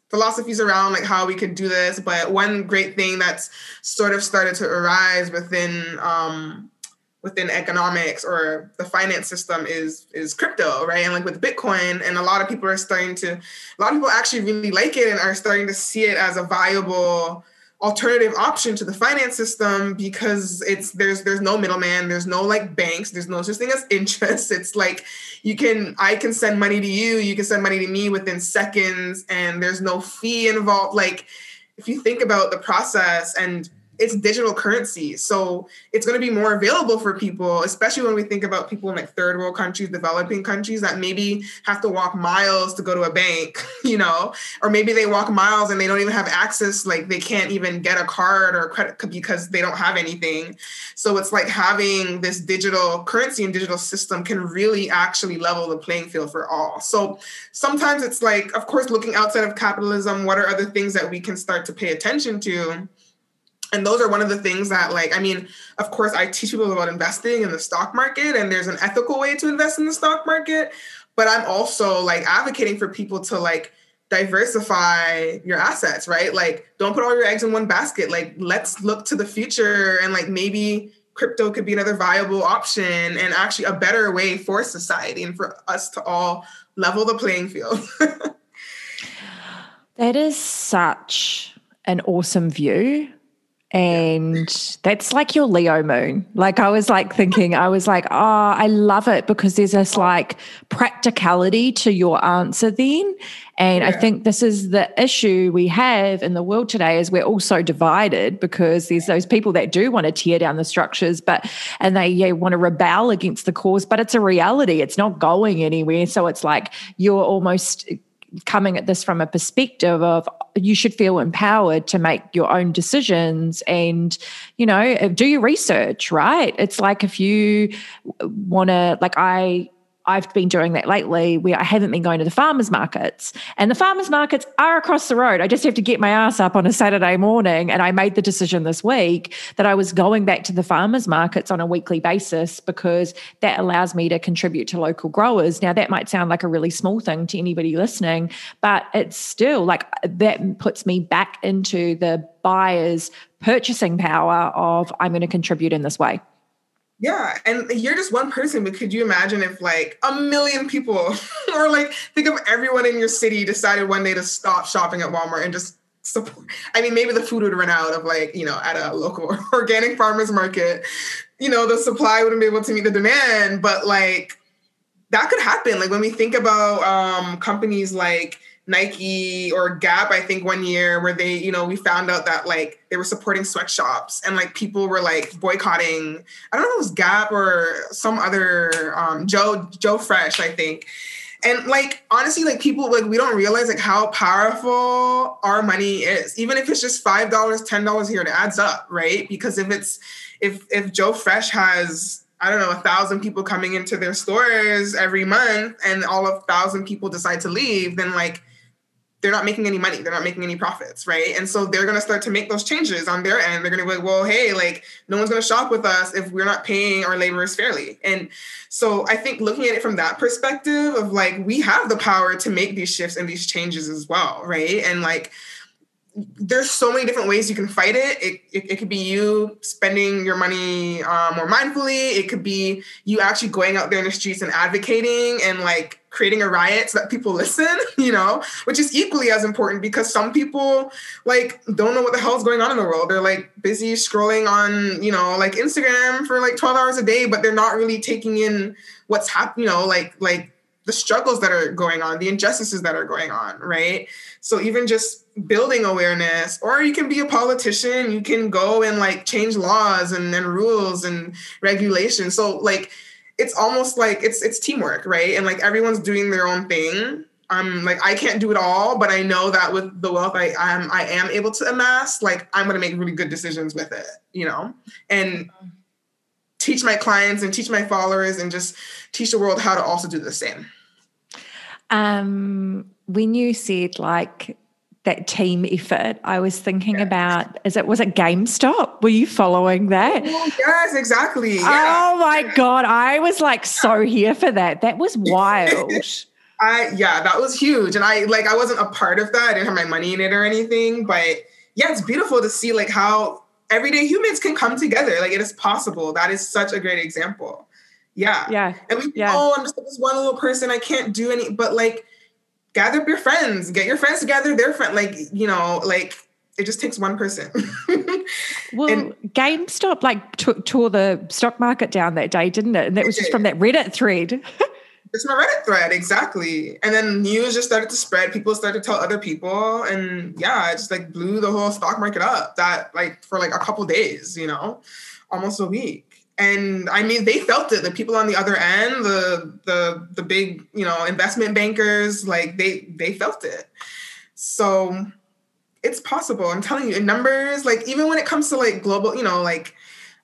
philosophies around like how we could do this. But one great thing that's sort of started to arise within um, within economics or the finance system is is crypto, right? And like with Bitcoin, and a lot of people are starting to, a lot of people actually really like it and are starting to see it as a viable alternative option to the finance system because it's there's there's no middleman there's no like banks there's no such thing as interest it's like you can i can send money to you you can send money to me within seconds and there's no fee involved like if you think about the process and it's digital currency. So it's going to be more available for people, especially when we think about people in like third world countries, developing countries that maybe have to walk miles to go to a bank, you know, or maybe they walk miles and they don't even have access, like they can't even get a card or credit because they don't have anything. So it's like having this digital currency and digital system can really actually level the playing field for all. So sometimes it's like, of course, looking outside of capitalism, what are other things that we can start to pay attention to? And those are one of the things that like i mean of course i teach people about investing in the stock market and there's an ethical way to invest in the stock market but i'm also like advocating for people to like diversify your assets right? Like don't put all your eggs in one basket. Like let's look to the future and like maybe crypto could be another viable option and actually a better way for society and for us to all level the playing field. That is such an awesome view and that's like your Leo moon. Like I was like thinking, I was like, oh, I love it because there's this oh. like practicality to your answer then. And yeah. I think this is the issue we have in the world today is we're all so divided because there's those people that do want to tear down the structures, but and they yeah, want to rebel against the cause, but it's a reality. It's not going anywhere. So it's like you're almost coming at this from a perspective of you should feel empowered to make your own decisions and you know do your research right? It's like if you want to like i I've been doing that lately where I haven't been going to the farmers markets. And the farmers markets are across the road. I just have to get my ass up on a Saturday morning. And I made the decision this week that I was going back to the farmers markets on a weekly basis because that allows me to contribute to local growers. Now, that might sound like a really small thing to anybody listening, but it's still like that puts me back into the buyer's purchasing power of I'm going to contribute in this way. Yeah, and you're just one person, but could you imagine if like a million people, or like think of everyone in your city decided one day to stop shopping at Walmart and just support? I mean, maybe the food would run out of like you know at a local organic farmers market. You know, the supply wouldn't be able to meet the demand, but like that could happen. Like when we think about um, companies like Nike or Gap, I think one year where they, you know, we found out that like they were supporting sweatshops and like people were like boycotting. I don't know if it was Gap or some other um, Joe Joe Fresh, I think. And like honestly, like people like we don't realize like how powerful our money is. Even if it's just five dollars, ten dollars here, it adds up, right? Because if it's if if Joe Fresh has I don't know, a thousand people coming into their stores every month and all of thousand people decide to leave, then like they're not making any money. They're not making any profits, right? And so they're going to start to make those changes on their end. They're going to be like, well, hey, like no one's going to shop with us if we're not paying our laborers fairly. And so I think looking at it from that perspective of like, we have the power to make these shifts and these changes as well, right? And like, there's so many different ways you can fight it. It, it, it could be you spending your money um, more mindfully. It could be you actually going out there in the streets and advocating and like creating a riot so that people listen, you know, which is equally as important because some people like don't know what the hell is going on in the world. They're like busy scrolling on, you know, like Instagram for like 12 hours a day, but they're not really taking in what's happening, you know, like like the struggles that are going on, the injustices that are going on, right? So even just building awareness, or you can be a politician, you can go and like change laws and, rules and regulations. So like it's almost like it's it's teamwork, right? And like everyone's doing their own thing. I'm like I can't do it all, but I know that with the wealth I am I am able to amass, like I'm gonna make really good decisions with it, you know, and teach my clients and teach my followers and just teach the world how to also do the same. Um, when you said like that team effort, I was thinking about is it was it GameStop? Were you following that? Oh, yes, exactly. Yeah. Oh my god, I was like so here for that. That was wild. I yeah, that was huge. And I like I wasn't a part of that. I didn't have my money in it or anything, but yeah, it's beautiful to see like how everyday humans can come together. Like it is possible. That is such a great example. Yeah. Yeah. And we, yeah. oh, I'm just this one little person. I can't do any, but like gather up your friends, get your friends together, their friend, like, you know, like it just takes one person. well, and, GameStop like t- tore the stock market down that day, didn't it? And that was just from that Reddit thread. it's my Reddit thread, exactly. And then news just started to spread. People started to tell other people, and yeah, it just like blew the whole stock market up. That like for like a couple days, you know, almost a week and I mean they felt it. The people on the other end, the the the big you know investment bankers, like they they felt it. So it's possible. I'm telling you, in numbers, like even when it comes to like global, you know, like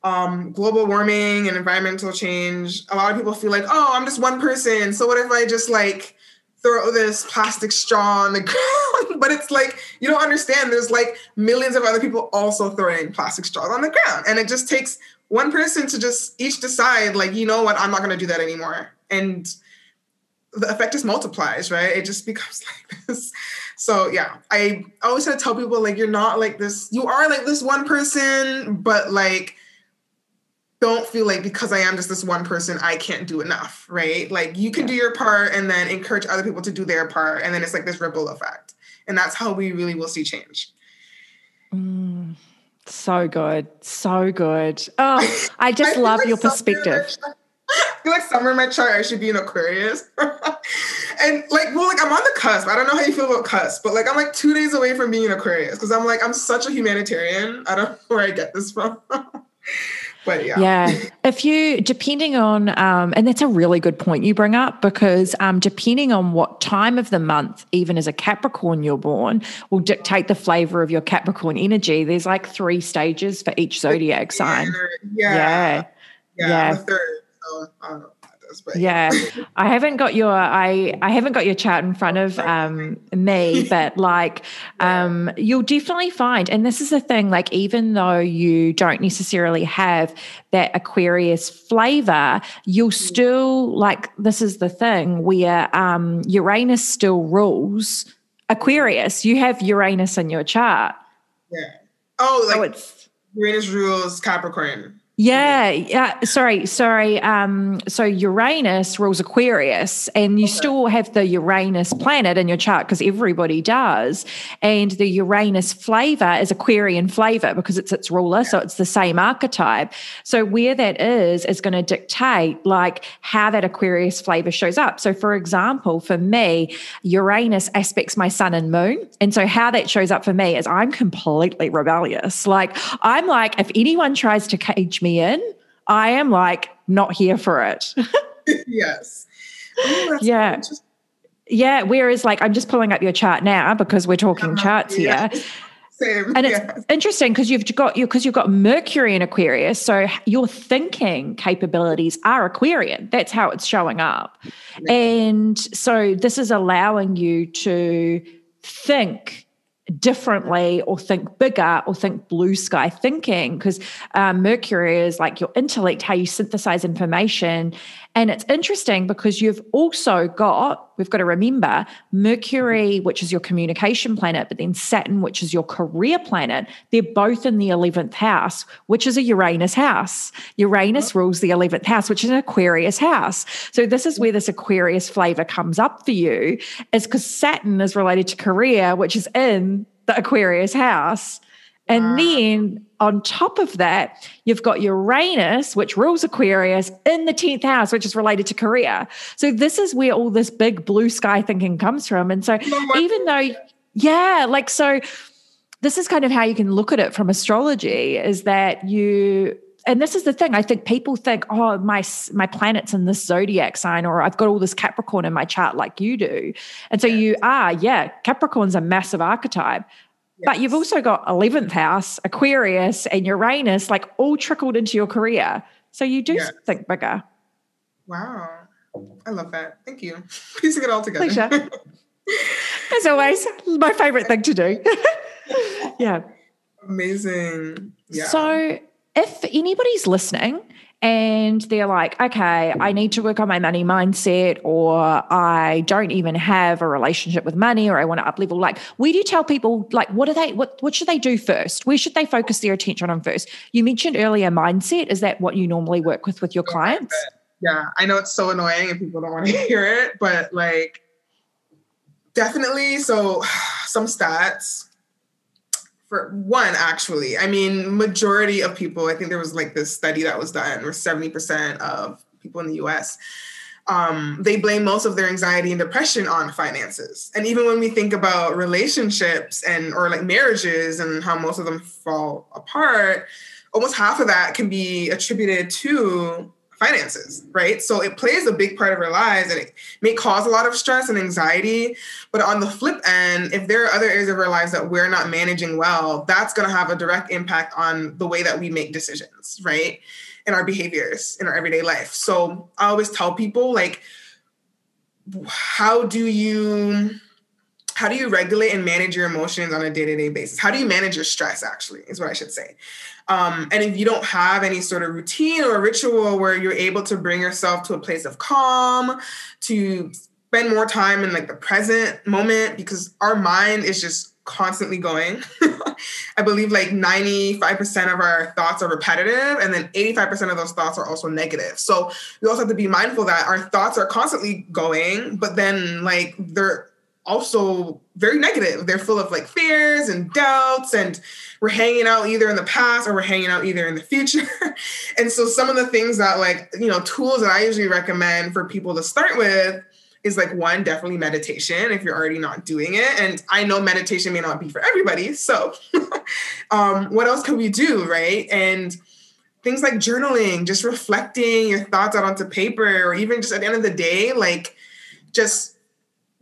um, global warming and environmental change, a lot of people feel like, oh, I'm just one person. So what if I just like throw this plastic straw on the ground? but it's like you don't understand. There's like millions of other people also throwing plastic straws on the ground, and it just takes one person to just each decide like you know what i'm not going to do that anymore and the effect just multiplies right it just becomes like this so yeah i always try to tell people like you're not like this you are like this one person but like don't feel like because I am just this one person, I can't do enough, right? Like you can do your part and then encourage other people to do their part. And then it's like this ripple effect. And that's how we really will see change. Mm. So good. So good. Oh, I just I love like your perspective. I feel like summer in my chart, I should be an Aquarius. and like, well, like I'm on the cusp. I don't know how you feel about cusp, but like I'm like two days away from being an Aquarius because I'm like, I'm such a humanitarian. I don't know where I get this from. But yeah. Yeah. If you, depending on, um, and that's a really good point you bring up because um, depending on what time of the month, even as a Capricorn you're born, will dictate the flavor of your Capricorn energy. There's like three stages for each zodiac sign. Yeah. Yeah. Yeah. yeah. Third, so, but yeah. I haven't got your i i haven't got your chart in front of um me but like um you'll definitely find and this is the thing like even though you don't necessarily have that aquarius flavor you'll mm. still like this is the thing where um uranus still rules aquarius. You have uranus in your chart. Yeah. Oh like so it's uranus rules capricorn yeah, yeah. Sorry, sorry. Um, so Uranus rules Aquarius, and you okay. still have the Uranus planet in your chart because everybody does. And the Uranus flavor is Aquarian flavor because it's its ruler, yeah. so it's the same archetype. So where that is is going to dictate like how that Aquarius flavor shows up. So, for example, for me, Uranus aspects my sun and moon, and so how that shows up for me is I'm completely rebellious. Like I'm like, if anyone tries to cage me in, I am like not here for it. yes. Ooh, yeah. Yeah. Whereas, like, I'm just pulling up your chart now because we're talking uh-huh. charts yeah. here. Same. And it's interesting because you've got you because you've got Mercury in Aquarius, so your thinking capabilities are Aquarian. That's how it's showing up, and so this is allowing you to think differently or think bigger or think blue sky thinking because um, mercury is like your intellect how you synthesize information and it's interesting because you've also got, we've got to remember, Mercury, which is your communication planet, but then Saturn, which is your career planet. They're both in the 11th house, which is a Uranus house. Uranus rules the 11th house, which is an Aquarius house. So this is where this Aquarius flavor comes up for you, is because Saturn is related to career, which is in the Aquarius house. And then on top of that, you've got Uranus, which rules Aquarius in the 10th house, which is related to career. So this is where all this big blue sky thinking comes from. And so oh even though, yeah, like so this is kind of how you can look at it from astrology is that you and this is the thing i think people think oh my my planet's in this zodiac sign or i've got all this capricorn in my chart like you do. And so you are yeah capricorn's a massive archetype yes. but you've also got 11th house aquarius and uranus like all trickled into your career so you do yes. think bigger wow i love that thank you piecing it all together Pleasure. as always my favorite thing to do yeah. Amazing. Yeah. So if anybody's listening and they're like, okay, I need to work on my money mindset, or I don't even have a relationship with money, or I want to up level. Like, where do you tell people, like, what do they, what, what should they do first? Where should they focus their attention on first? You mentioned earlier mindset. Is that what you normally work with with your clients? Yeah, I know it's so annoying and people don't want to hear it, but like, definitely. So, some stats for one actually. I mean majority of people i think there was like this study that was done where 70% of people in the us um, they blame most of their anxiety and depression on finances. And even when we think about relationships and or like marriages and how most of them fall apart almost half of that can be attributed to finances, right? So it plays a big part of our lives and it may cause a lot of stress and anxiety. But on the flip end, if there are other areas of our lives that we're not managing well, that's going to have a direct impact on the way that we make decisions, right? And our behaviors in our everyday life. So I always tell people, like, how do you how do you regulate and manage your emotions on a day-to-day basis how do you manage your stress actually is what i should say um, and if you don't have any sort of routine or ritual where you're able to bring yourself to a place of calm, to spend more time in like the present moment, because our mind is just constantly going. I believe like 95% of our thoughts are repetitive, and then 85% of those thoughts are also negative. So we also have to be mindful that our thoughts are constantly going, but then like they're also very negative. They're full of like fears and doubts, and we're hanging out either in the past or we're hanging out either in the future. and so, some of the things that, like, you know, tools that I usually recommend for people to start with is like one, definitely meditation if you're already not doing it. And I know meditation may not be for everybody. So, um, what else can we do? Right. And things like journaling, just reflecting your thoughts out onto paper, or even just at the end of the day, like, just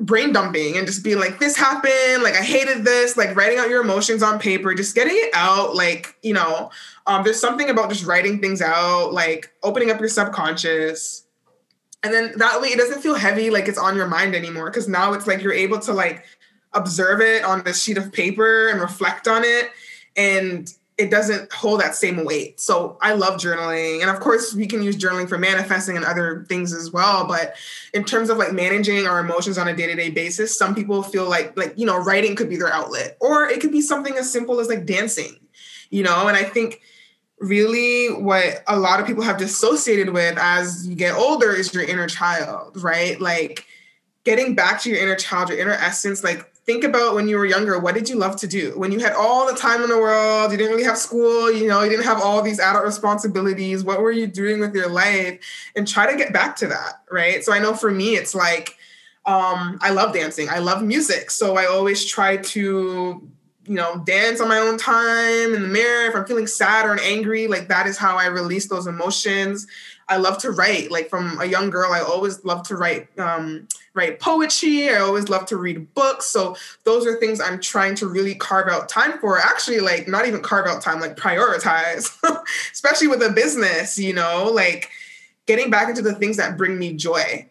brain dumping and just being like this happened like i hated this like writing out your emotions on paper just getting it out like you know um, there's something about just writing things out like opening up your subconscious. And then that way it doesn't feel heavy like it's on your mind anymore because now it's like you're able to like observe it on this sheet of paper and reflect on it. And it doesn't hold that same weight. So I love journaling. And of course, we can use journaling for manifesting and other things as well. But in terms of like managing our emotions on a day-to-day basis, some people feel like like, you know, writing could be their outlet. Or it could be something as simple as like dancing, you know, and I think really what a lot of people have dissociated with as you get older is your inner child, right? Like getting back to your inner child, your inner essence, like think about when you were younger what did you love to do? When you had all the time in the world you didn't really have school you know you didn't have all these adult responsibilities what were you doing with your life? And try to get back to that right? So i know for me it's like um, i love dancing i love music. So i always try to you know dance on my own time in the mirror if i'm feeling sad or angry like that is how i release those emotions i love to write like from a young girl i always loved to write um, write poetry. I always loved to read books. So those are things I'm trying to really carve out time for. Actually, like not even carve out time, like prioritize, especially with a business, you know, like getting back into the things that bring me joy.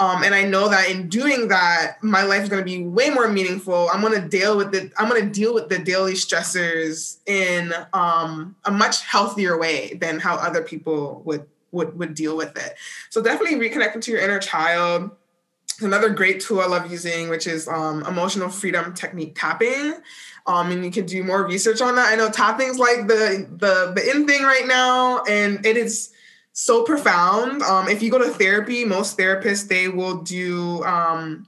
Um, and I know that in doing that, my life is going to be way more meaningful. I'm going to deal with the I'm going to deal with the daily stressors in um, a much healthier way than how other people would would would deal with it. So definitely reconnecting to your inner child another great tool I love using, which is um, emotional freedom technique tapping. Um, and you can do more research on that. I know tapping's like the the the in thing right now, and it is so profound. Um, if you go to therapy, most therapists they will do um,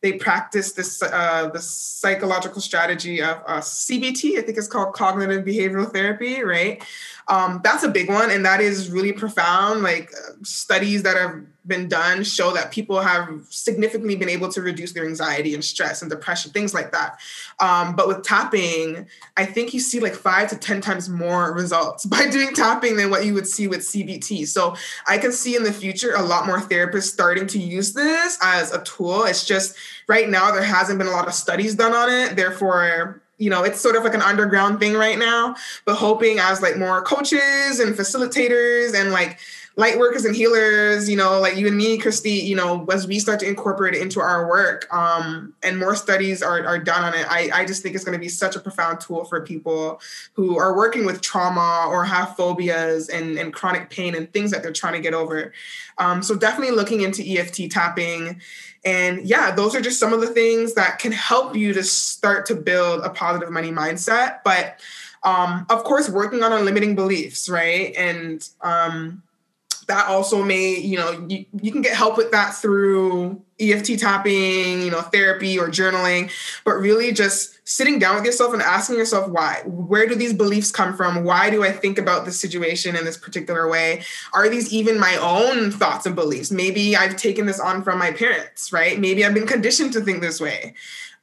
they practice this uh, the psychological strategy of uh, CBT. I think it's called cognitive behavioral therapy, right? Um, that's a big one, and that is really profound. Like uh, studies that have been done show that people have significantly been able to reduce their anxiety and stress and depression, things like that. Um, but with tapping, I think you see like five to 10 times more results by doing tapping than what you would see with CBT. So I can see in the future a lot more therapists starting to use this as a tool. It's just right now, there hasn't been a lot of studies done on it. Therefore, you know it's sort of like an underground thing right now but hoping as like more coaches and facilitators and like light workers and healers you know like you and me Kristy you know as we start to incorporate it into our work um, and more studies are, are done on it I, I just think it's going to be such a profound tool for people who are working with trauma or have phobias and, and chronic pain and things that they're trying to get over. Um, so definitely looking into eft tapping and yeah, those are just some of the things that can help you to start to build a positive money mindset. But um, of course, working on unlimiting beliefs, right? And um, that also may, you know, you, you can get help with that through EFT tapping, you know, therapy or journaling, but really just sitting down with yourself and asking yourself why. Where do these beliefs come from? Why do I think about this situation in this particular way? Are these even my own thoughts and beliefs? Maybe I've taken this on from my parents, right? Maybe I've been conditioned to think this way.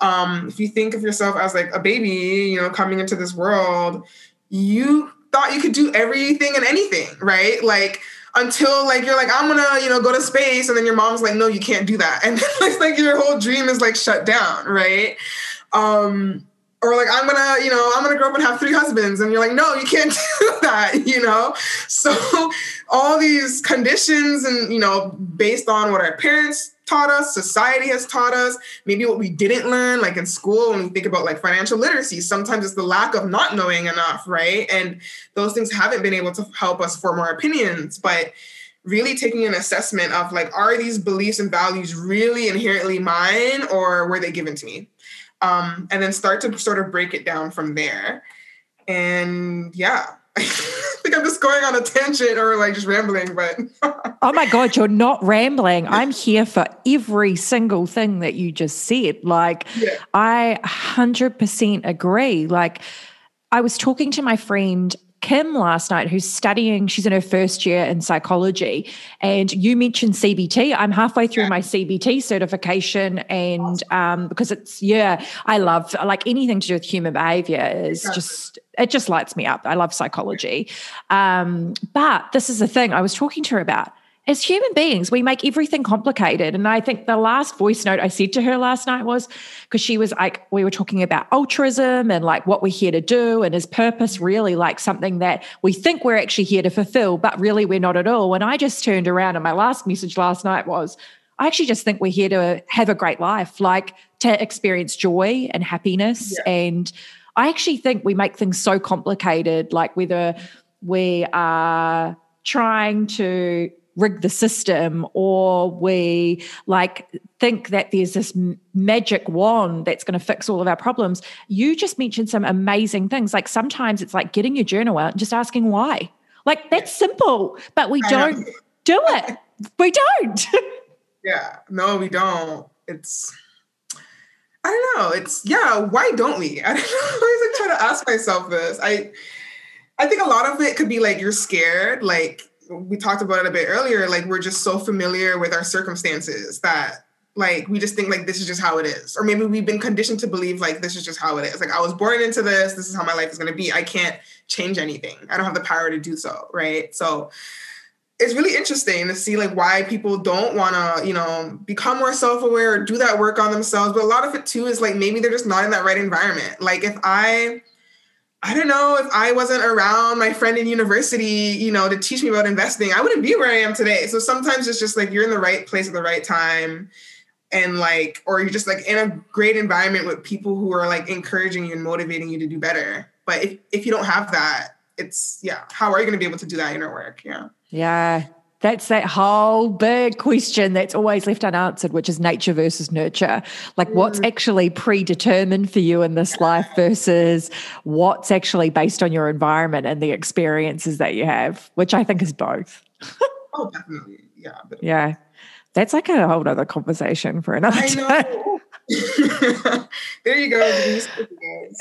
Um, if you think of yourself as like a baby, you know, coming into this world, you thought you could do everything and anything, right? Like, until like you're like i'm gonna you know go to space and then your mom's like no you can't do that. And it's like your whole dream is like shut down right? Um or like i'm gonna you know i'm gonna grow up and have three husbands and you're like no you can't do that you know? So all these conditions and you know based on what our parents taught us, society has taught us, maybe what we didn't learn, like in school, when we think about like financial literacy, sometimes it's the lack of not knowing enough, right? And those things haven't been able to help us form our opinions. But really taking an assessment of like, are these beliefs and values really inherently mine or were they given to me? Um, and then start to sort of break it down from there. And yeah, I think I'm just going on a tangent or like just rambling, but. oh my God, you're not rambling. I'm here for every single thing that you just said. Like, yeah. I 100% agree. Like, I was talking to my friend Kim last night, who's studying, she's in her first year in psychology. And you mentioned CBT. I'm halfway through my CBT certification. And um, because it's, yeah, I love like anything to do with human behavior is just, it just lights me up. I love psychology. Um, but this is the thing I was talking to her about as human beings, we make everything complicated. And I think the last voice note I said to her last night was because she was like, we were talking about altruism and like what we're here to do, and is purpose really like something that we think we're actually here to fulfill, but really we're not at all. And I just turned around, and my last message last night was, I actually just think we're here to have a great life, like to experience joy and happiness. Yeah. And I actually think we make things so complicated, like whether we are trying to rig the system or we like think that there's this magic wand that's going to fix all of our problems. You just mentioned some amazing things. Like sometimes it's like getting your journal out and just asking why. Like that's simple but we don't do it. We don't. Yeah. No we don't. It's i don't know. It's yeah why don't we? I don't know. I always like trying to ask myself this. I i think a lot of it could be like you're scared like we talked about it a bit earlier like we're just so familiar with our circumstances that like we just think like this is just how it is. Or maybe we've been conditioned to believe like this is just how it is. Like i was born into this this is how my life is going to be. I can't change anything. I don't have the power to do so right? So it's really interesting to see like why people don't want to you know become more self-aware or do that work on themselves. But a lot of it too is like maybe they're just not in that right environment. Like if i I don't know if I wasn't around my friend in university, you know, to teach me about investing, I wouldn't be where I am today. So sometimes it's just like you're in the right place at the right time and like or you're just like in a great environment with people who are like encouraging you and motivating you to do better. But if if you don't have that, it's yeah, how are you going to be able to do that inner work? Yeah. Yeah. That's that whole big question that's always left unanswered, which is nature versus nurture. Like, what's mm. actually predetermined for you in this life versus what's actually based on your environment and the experiences that you have, which I think is both. oh, definitely. yeah. Yeah. That's like a whole other conversation for another I know. there you go.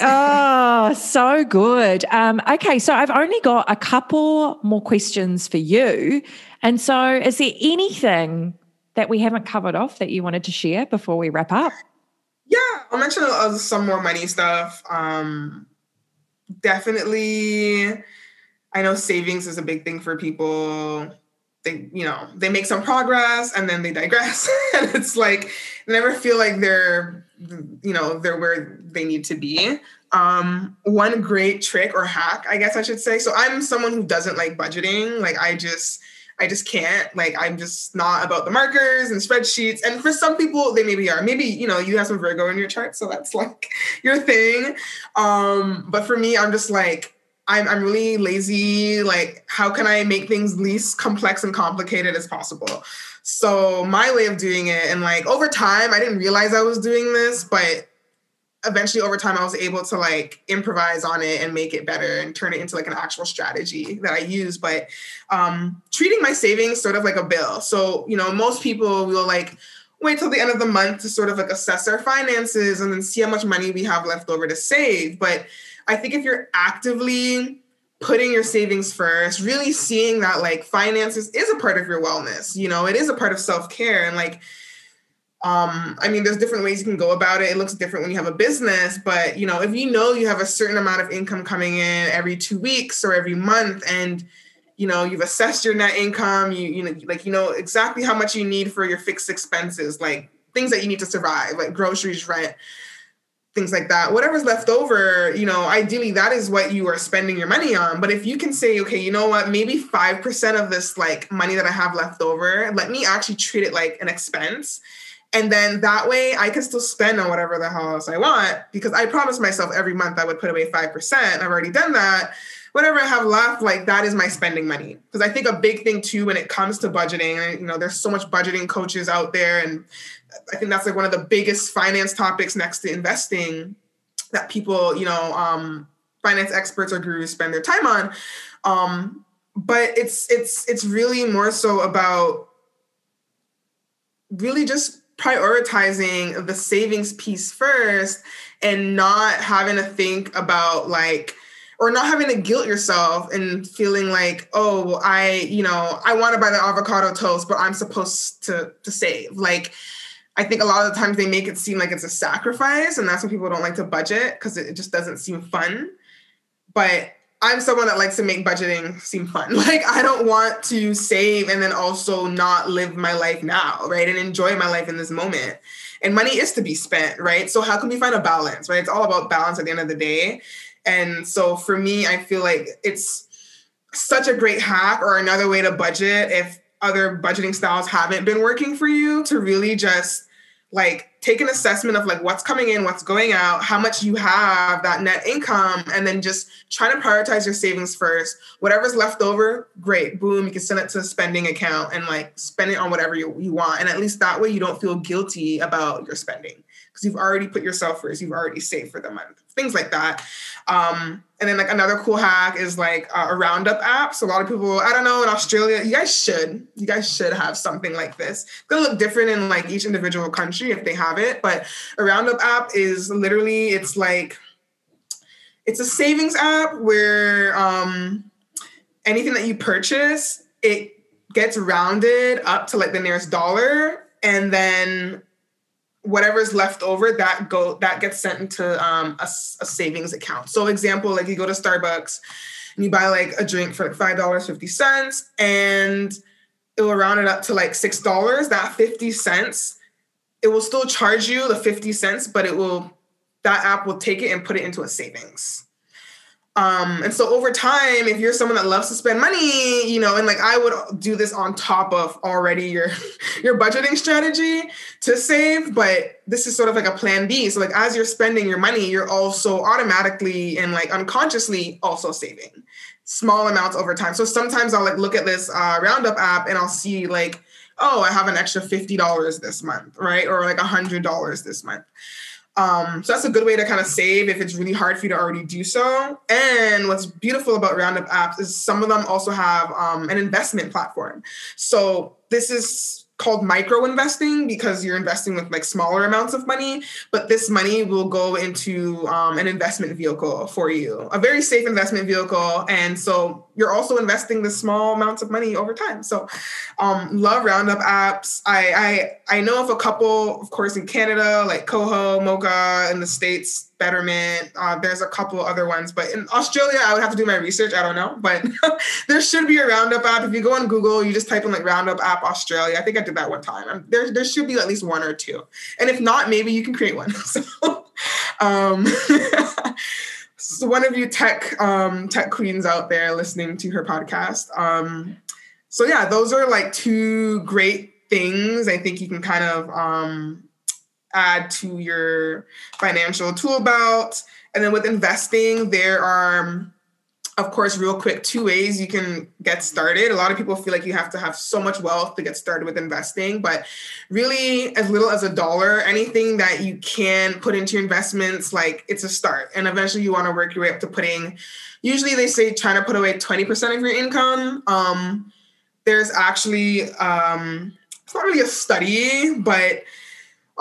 oh, so good. Um, okay, so I've only got a couple more questions for you. And so, is there anything that we haven't covered off that you wanted to share before we wrap up? Yeah, I'll mention some more money stuff. Um, definitely, I know savings is a big thing for people. They, you know, they make some progress and then they digress, and it's like never feel like they're, you know, they're where they need to be. Um, one great trick or hack, I guess I should say. So I'm someone who doesn't like budgeting. Like I just I just can't. Like, I'm just not about the markers and spreadsheets. And for some people, they maybe are. Maybe, you know, you have some Virgo in your chart, so that's like your thing. Um, but for me, I'm just like, I'm, I'm really lazy. Like, how can I make things least complex and complicated as possible? So my way of doing it, and like over time, I didn't realize I was doing this, but eventually over time I was able to like improvise on it and make it better and turn it into like an actual strategy that I use. But um, treating my savings sort of like a bill. So, you know, most people will like wait till the end of the month to sort of like assess our finances and then see how much money we have left over to save. But I think if you're actively putting your savings first, really seeing that like finances is a part of your wellness, you know, it is a part of self-care and like um, I mean, there's different ways you can go about it. It looks different when you have a business, but you know, if you know you have a certain amount of income coming in every two weeks or every month, and you know you've assessed your net income, you you know, like you know exactly how much you need for your fixed expenses, like things that you need to survive, like groceries, rent, things like that. Whatever's left over, you know, ideally that is what you are spending your money on. But if you can say, okay, you know what, maybe five percent of this like money that I have left over, let me actually treat it like an expense and then that way I can still spend on whatever the hell else I want because I promised myself every month I would put away 5%. I've already done that. Whatever I have left, like that is my spending money. Because I think a big thing too when it comes to budgeting, you know, there's so much budgeting coaches out there. And I think that's like one of the biggest finance topics next to investing that people, you know, um, finance experts or gurus spend their time on. Um, but it's it's it's really more so about really just prioritizing the savings piece first and not having to think about like or not having to guilt yourself and feeling like oh i you know i want to buy the avocado toast but i'm supposed to to save. Like i think a lot of the times they make it seem like it's a sacrifice and that's when people don't like to budget because it just doesn't seem fun. But I'm someone that likes to make budgeting seem fun. Like I don't want to save and then also not live my life now, right? And enjoy my life in this moment. And money is to be spent, right? So how can we find a balance, right? It's all about balance at the end of the day. And so for me, I feel like it's such a great hack or another way to budget if other budgeting styles haven't been working for you to really just like take an assessment of like what's coming in, what's going out, how much you have, that net income, and then just trying to prioritize your savings first. Whatever's left over, great, boom, you can send it to a spending account and like spend it on whatever you, you want. And at least that way you don't feel guilty about your spending because you've already put yourself first, you've already saved for the month, things like that. Um, and then like another cool hack is like a roundup app. So a lot of people, I don't know, in Australia, you guys should, you guys should have something like this. It's gonna look different in like each individual country if they have it, but a roundup app is literally, it's like, it's a savings app where um, anything that you purchase, it gets rounded up to like the nearest dollar, and then whatever's left over that go that gets sent into um, a, a, savings account. So example like you go to starbucks and you buy like a drink for like five dollars 50 cents and it will round it up to like six dollars that 50 cents it will still charge you the 50 cents but it will that app will take it and put it into a savings um, and so over time, if you're someone that loves to spend money, you know, and like I would do this on top of already your your budgeting strategy to save, but this is sort of like a plan B. So like as you're spending your money, you're also automatically and like unconsciously also saving small amounts over time. So sometimes I'll like look at this uh, Roundup app and I'll see like, oh, I have an extra fifty dollars this month, right, or like a hundred dollars this month. Um, so that's a good way to kind of save if it's really hard for you to already do so. And what's beautiful about Roundup apps is some of them also have um, an investment platform. So this is called micro investing because you're investing with like smaller amounts of money, but this money will go into um, an investment vehicle for you, a very safe investment vehicle. And so you're also investing the small amounts of money over time. So um, love Roundup apps. I, I I know of a couple, of course, in Canada, like Koho, Moka, in the States, Betterment. Uh, there's a couple other ones, but in Australia, I would have to do my research. I don't know, but there should be a Roundup app. If you go on Google, you just type in like Roundup app Australia. I think I did that one time. Um, there, there should be at least one or two, and if not, maybe you can create one. so, um, so one of you tech um, tech queens out there listening to her podcast. Um, so yeah, those are like two great things. I think you can kind of um, add to your financial tool belt. And then with investing, there are, of course, real quick, two ways you can get started. A lot of people feel like you have to have so much wealth to get started with investing, but really, as little as a dollar, anything that you can put into your investments, like it's a start. And eventually, you want to work your way up to putting, usually, they say trying to put away 20% of your income. Um, there's actually, um, it's not really a study, but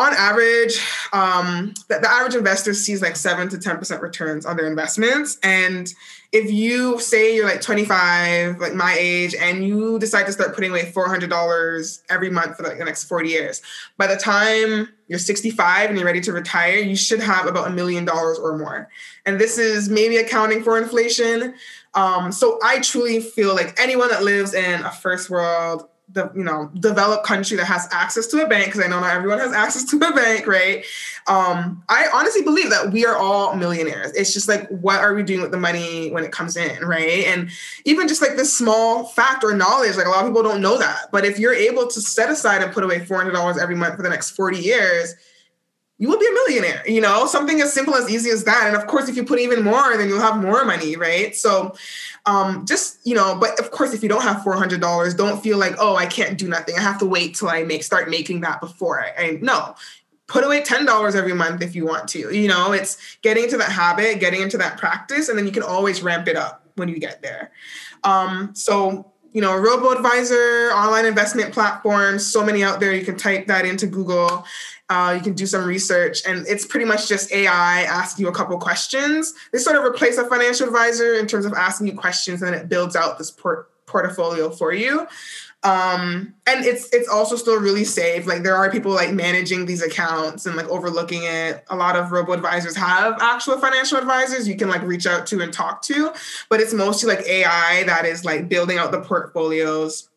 on average, um, the, the, average investor sees like seven to 10% returns on their investments. And if you say you're like 25, like my age, and you decide to start putting away $400 every month for like the next 40 years, by the time you're 65 and you're ready to retire, you should have about a million dollars or more. And this is maybe accounting for inflation. Um, so I truly feel like anyone that lives in a first world the you know developed country that has access to a bank because I know not everyone has access to a bank, right? Um, I honestly believe that we are all millionaires. It's just like what are we doing with the money when it comes in, right? And even just like this small fact or knowledge, like a lot of people don't know that. But if you're able to set aside and put away four hundred dollars every month for the next forty years, you will be a millionaire, you know, something as simple as easy as that. And of course, if you put even more, then you'll have more money, right? So um, just, you know, but of course, if you don't have $400, don't feel like, oh, I can't do nothing. I have to wait till I make, start making that before I, I no, put away $10 every month if you want to, you know, it's getting into that habit, getting into that practice, and then you can always ramp it up when you get there. Um, so you know, robo advisor, online investment platforms, so many out there. You can type that into Google uh, you can do some research, and it's pretty much just AI asking you a couple questions. They sort of replace a financial advisor in terms of asking you questions, and it builds out this port- portfolio for you. Um, and it's it's also still really safe. Like there are people like managing these accounts and like overlooking it. A lot of robo advisors have actual financial advisors you can like reach out to and talk to, but it's mostly like AI that is like building out the portfolios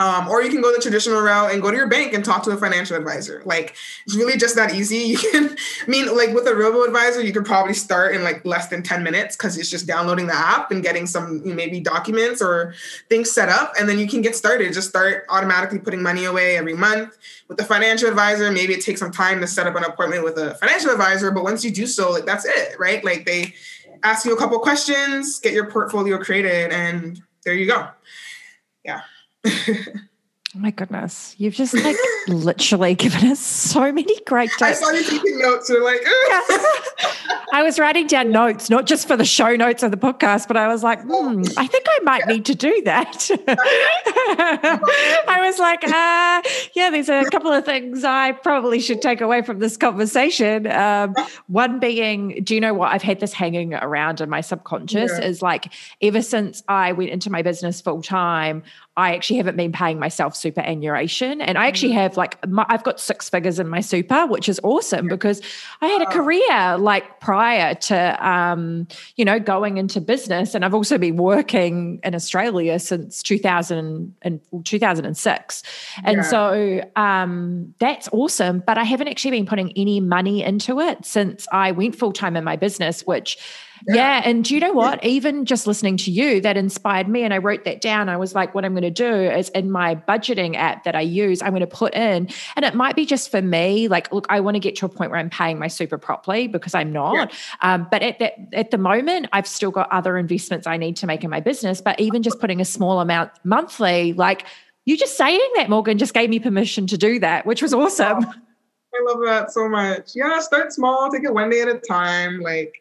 um, or you can go the traditional route and go to your bank and talk to a financial advisor. Like it's really just that easy. You can, I mean, like with a robo advisor, you could probably start in like less than 10 minutes because it's just downloading the app and getting some maybe documents or things set up. And then you can get started. Just start automatically putting money away every month. With the financial advisor, maybe it takes some time to set up an appointment with a financial advisor. But once you do so, like that's it, right? Like they ask you a couple questions, get your portfolio created, and there you go. Yeah. Oh my goodness. You've just like literally given us so many great tips. I you taking notes. You're like, I was writing down notes, not just for the show notes of the podcast, but I was like, hmm, I think I might need to do that. I was like, uh, yeah, there's a couple of things I probably should take away from this conversation. Um, one being, do you know what? I've had this hanging around in my subconscious yeah. is like, ever since I went into my business full time, I actually haven't been paying myself superannuation. And I actually mm. have like, my, I've got six figures in my super, which is awesome because I had a career like prior to, um, you know, going into business. And I've also been working in Australia since 2000 and 2006. And yeah. so um, that's awesome. But I haven't actually been putting any money into it since I went full time in my business, which yeah. yeah. And do you know what? Even just listening to you, that inspired me. And I wrote that down. I was like, what I'm going to do is in my budgeting app that I use, I'm going to put in, and it might be just for me. Like, look, I want to get to a point where I'm paying my super properly because I'm not. Yeah. Um, but at that, at the moment, I've still got other investments I need to make in my business. But even just putting a small amount monthly, like you just saying that, Morgan, just gave me permission to do that, which was awesome. I love that so much. Yeah, start small, take it one day at a time. Like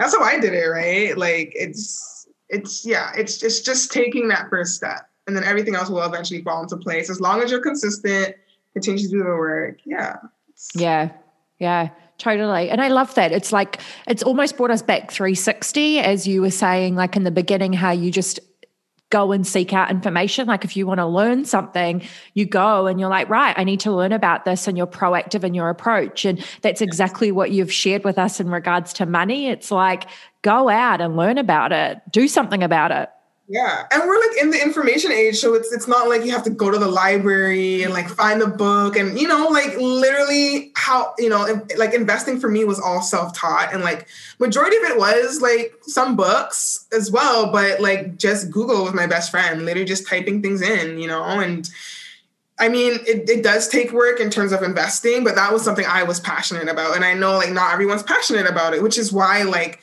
that's how I did it, right? Like it's it's yeah, it's it's just taking that first step. And then everything else will eventually fall into place. As long as you're consistent, continue to do the work. Yeah. Yeah. Yeah. Totally. And I love that. It's like, it's almost brought us back 360, as you were saying, like in the beginning, how you just go and seek out information. Like if you want to learn something, you go and you're like, right, I need to learn about this, and you're proactive in your approach. And that's exactly what you've shared with us in regards to money. It's like, go out and learn about it, do something about it. Yeah, and we're like in the information age, so it's it's not like you have to go to the library and like find a book, and you know, like literally how you know, like investing for me was all self taught, and like majority of it was like some books as well, but like just Google was my best friend, literally just typing things in, you know, and. I mean, it, it does take work in terms of investing, but that was something I was passionate about. And I know like not everyone's passionate about it, which is why like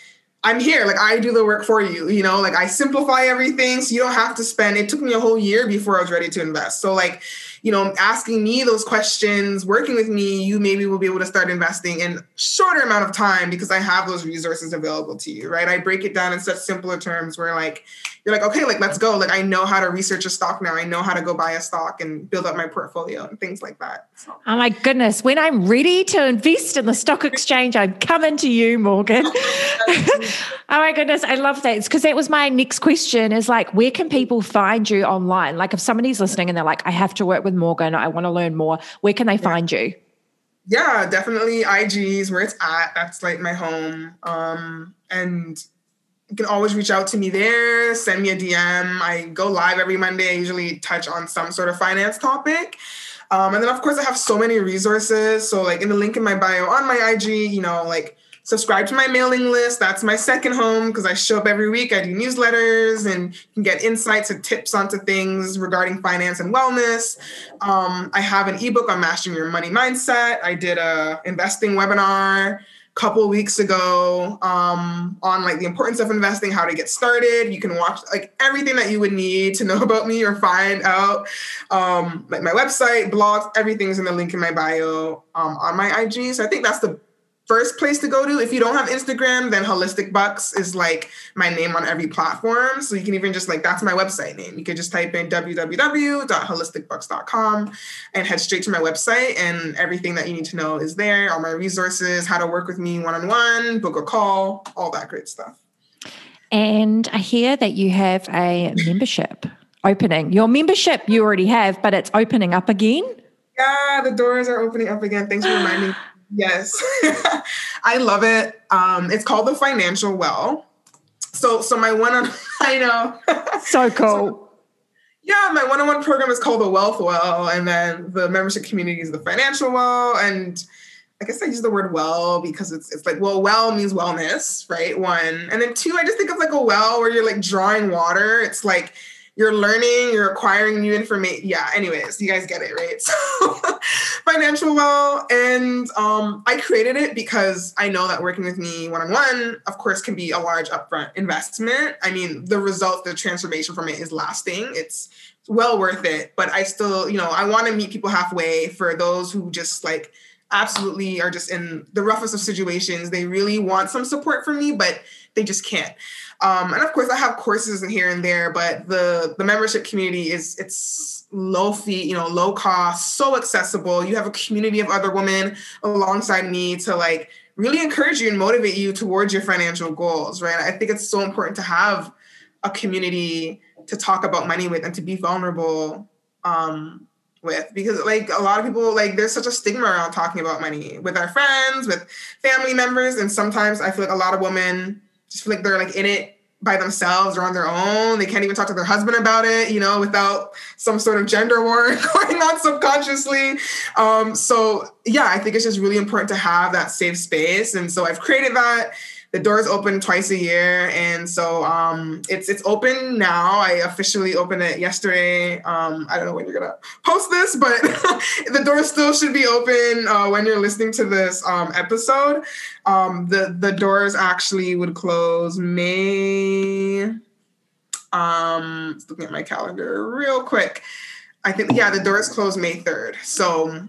I'm here. Like I do the work for you, you know, like I simplify everything so you don't have to spend. It took me a whole year before I was ready to invest. So like, you know, asking me those questions, working with me, you maybe will be able to start investing in shorter amount of time because I have those resources available to you, right? I break it down in such simpler terms where like you're like, okay, like let's go. Like I know how to research a stock now. I know how to go buy a stock and build up my portfolio and things like that. So. Oh my goodness. When I'm ready to invest in the stock exchange, I'm coming to you, Morgan. oh my goodness. I love that. It's because that was my next question is like, where can people find you online? Like if somebody's listening and they're like, I have to work with Morgan, I want to learn more, where can they yeah. find you? Yeah, definitely IG's where it's at. That's like my home. Um, and you can always reach out to me there, send me a DM. I go live every Monday. I usually touch on some sort of finance topic. Um, and then, of course, I have so many resources. So, like in the link in my bio on my IG, you know, like subscribe to my mailing list. That's my second home because I show up every week. I do newsletters and you can get insights and tips onto things regarding finance and wellness. Um, I have an ebook on mastering your money mindset. I did a investing webinar couple weeks ago um, on like the importance of investing, how to get started. You can watch like everything that you would need to know about me or find out. Um, like my website, blogs, everything's in the link in my bio um, on my IG. So I think that's the first place to go to. If you don't have Instagram, then Holistic Bucks is like my name on every platform. So you can even just like, that's my website name. You could just type in www.holisticbucks.com and head straight to my website, and everything that you need to know is there. All my resources, how to work with me one on one, book a call, all that great stuff. And I hear that you have a membership opening. Your membership you already have, but it's opening up again. Yeah, the doors are opening up again. Thanks for reminding Yes, I love it. Um, it's called the Financial Well. So, so my one on I know, so cool. So, yeah, my one-on-one program is called the Wealth Well, and then the membership community is the Financial Well. And I guess I use the word well because it's it's like well, well means wellness, right? One, and then two, I just think of like a well where you're like drawing water. It's like you're learning, you're acquiring new information. Yeah, anyways, you guys get it, right? So financial well. And um, I created it because I know that working with me one-on-one, of course, can be a large upfront investment. I mean, the result, the transformation from it is lasting. It's well worth it. But I still, you know, I want to meet people halfway for those who just like absolutely are just in the roughest of situations. They really want some support from me, but they just can't. Um, and of course, I have courses here and there, but the the membership community is it's low fee, you know, low cost, so accessible. You have a community of other women alongside me to like really encourage you and motivate you towards your financial goals, right? I think it's so important to have a community to talk about money with and to be vulnerable um, with because like a lot of people like there's such a stigma around talking about money with our friends with family members and sometimes i feel like a lot of women just feel like they're like in it by themselves or on their own. They can't even talk to their husband about it, you know, without some sort of gender war going on subconsciously. Um, so yeah, I think it's just really important to have that safe space. And so I've created that the doors open twice a year and so um, it's it's open now. I officially opened it yesterday. Um, i don't know when you're gonna post this but the doors still should be open uh, when you're listening to this um, episode. Um, the the doors actually would close may um looking at my calendar real quick. I think yeah the doors close may 3rd so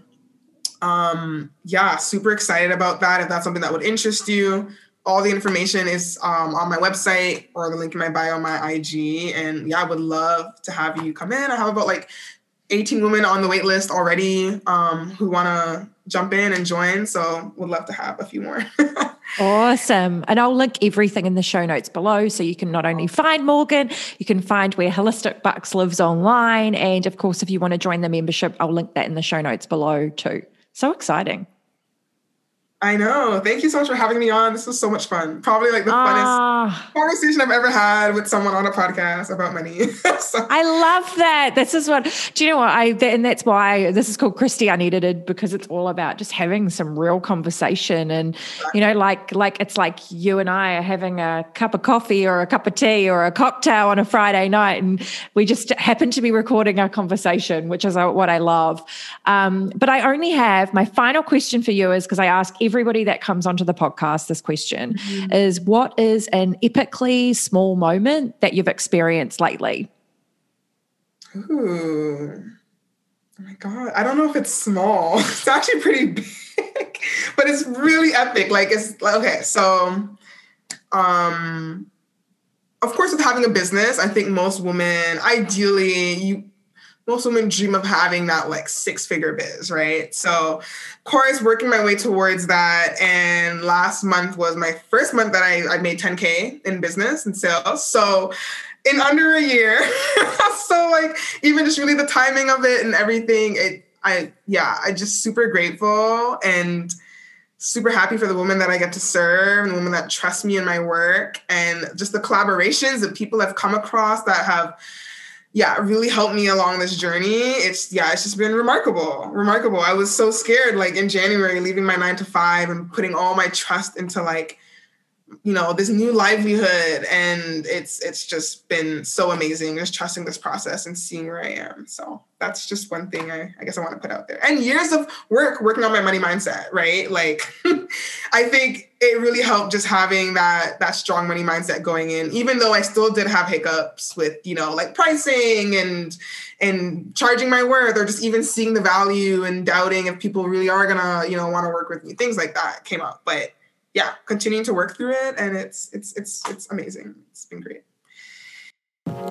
um, yeah, super excited about that. If that's something that would interest you, all the information is um, on my website or the link in my bio on my IG. And yeah, I would love to have you come in. I have about like 18 women on the wait list already um, who want to jump in and join. So would love to have a few more. awesome. And I'll link everything in the show notes below. So you can not only find Morgan, you can find where Holistic Bucks lives online. And of course, if you want to join the membership, I'll link that in the show notes below too. So exciting. I know. Thank you so much for having me on. This was so much fun. Probably like the funnest uh, conversation I've ever had with someone on a podcast about money. so. I love that. This is what, do you know what? I, and that's why this is called Kristy Unedited because it's all about just having some real conversation. And, you know, like, like it's like you and I are having a cup of coffee or a cup of tea or a cocktail on a Friday night. And we just happen to be recording our conversation, which is what I love. Um, but I only have my final question for you is because I ask everybody that comes onto the podcast this question mm-hmm. is what is an epically small moment that you've experienced lately? Ooh. Oh my God. I don't know if it's small. It's actually pretty big, but it's really epic. Like it's like, okay, so um of course with having a business, I think most women ideally you most women dream of having that like six figure biz, right? So, of course, working my way towards that. And last month was my first month that I, I made 10K in business and sales. So, in under a year. so, like, even just really the timing of it and everything, it, I, yeah, I just super grateful and super happy for the women that I get to serve and the women that trust me in my work and just the collaborations that people have come across that have yeah, really helped me along this journey. It's yeah, it's just been remarkable. Remarkable. I was so scared like in January leaving my 9 to 5 and putting all my trust into like you know this new livelihood and it's it's just been so amazing just trusting this process and seeing where i am. So that's just one thing i, I guess i want to put out there. And years of work working on my money mindset right? Like i think it really helped just having that that strong money mindset going in even though i still did have hiccups with you know like pricing and and charging my worth or just even seeing the value and doubting if people really are gonna you know want to work with me things like that came up. But yeah, continuing to work through it, and it's it's it's it's amazing. It's been great.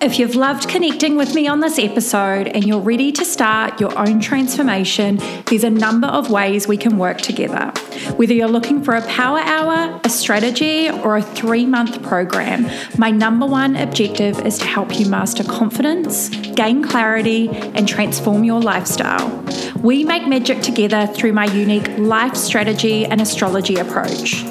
If you've loved connecting with me on this episode and you're ready to start your own transformation, there's a number of ways we can work together. Whether you're looking for a power hour, a strategy, or a three month program, my number one objective is to help you master confidence, gain clarity, and transform your lifestyle. We make magic together through my unique life strategy and astrology approach.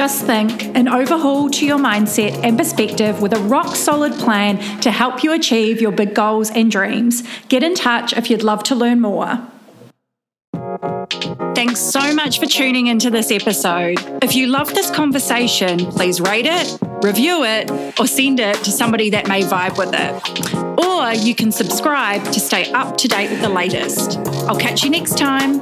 Just think an overhaul to your mindset and perspective with a rock solid plan to help you achieve your big goals and dreams. Get in touch if you'd love to learn more. Thanks so much for tuning into this episode. If you love this conversation, please rate it, review it, or send it to somebody that may vibe with it. Or you can subscribe to stay up to date with the latest. I'll catch you next time.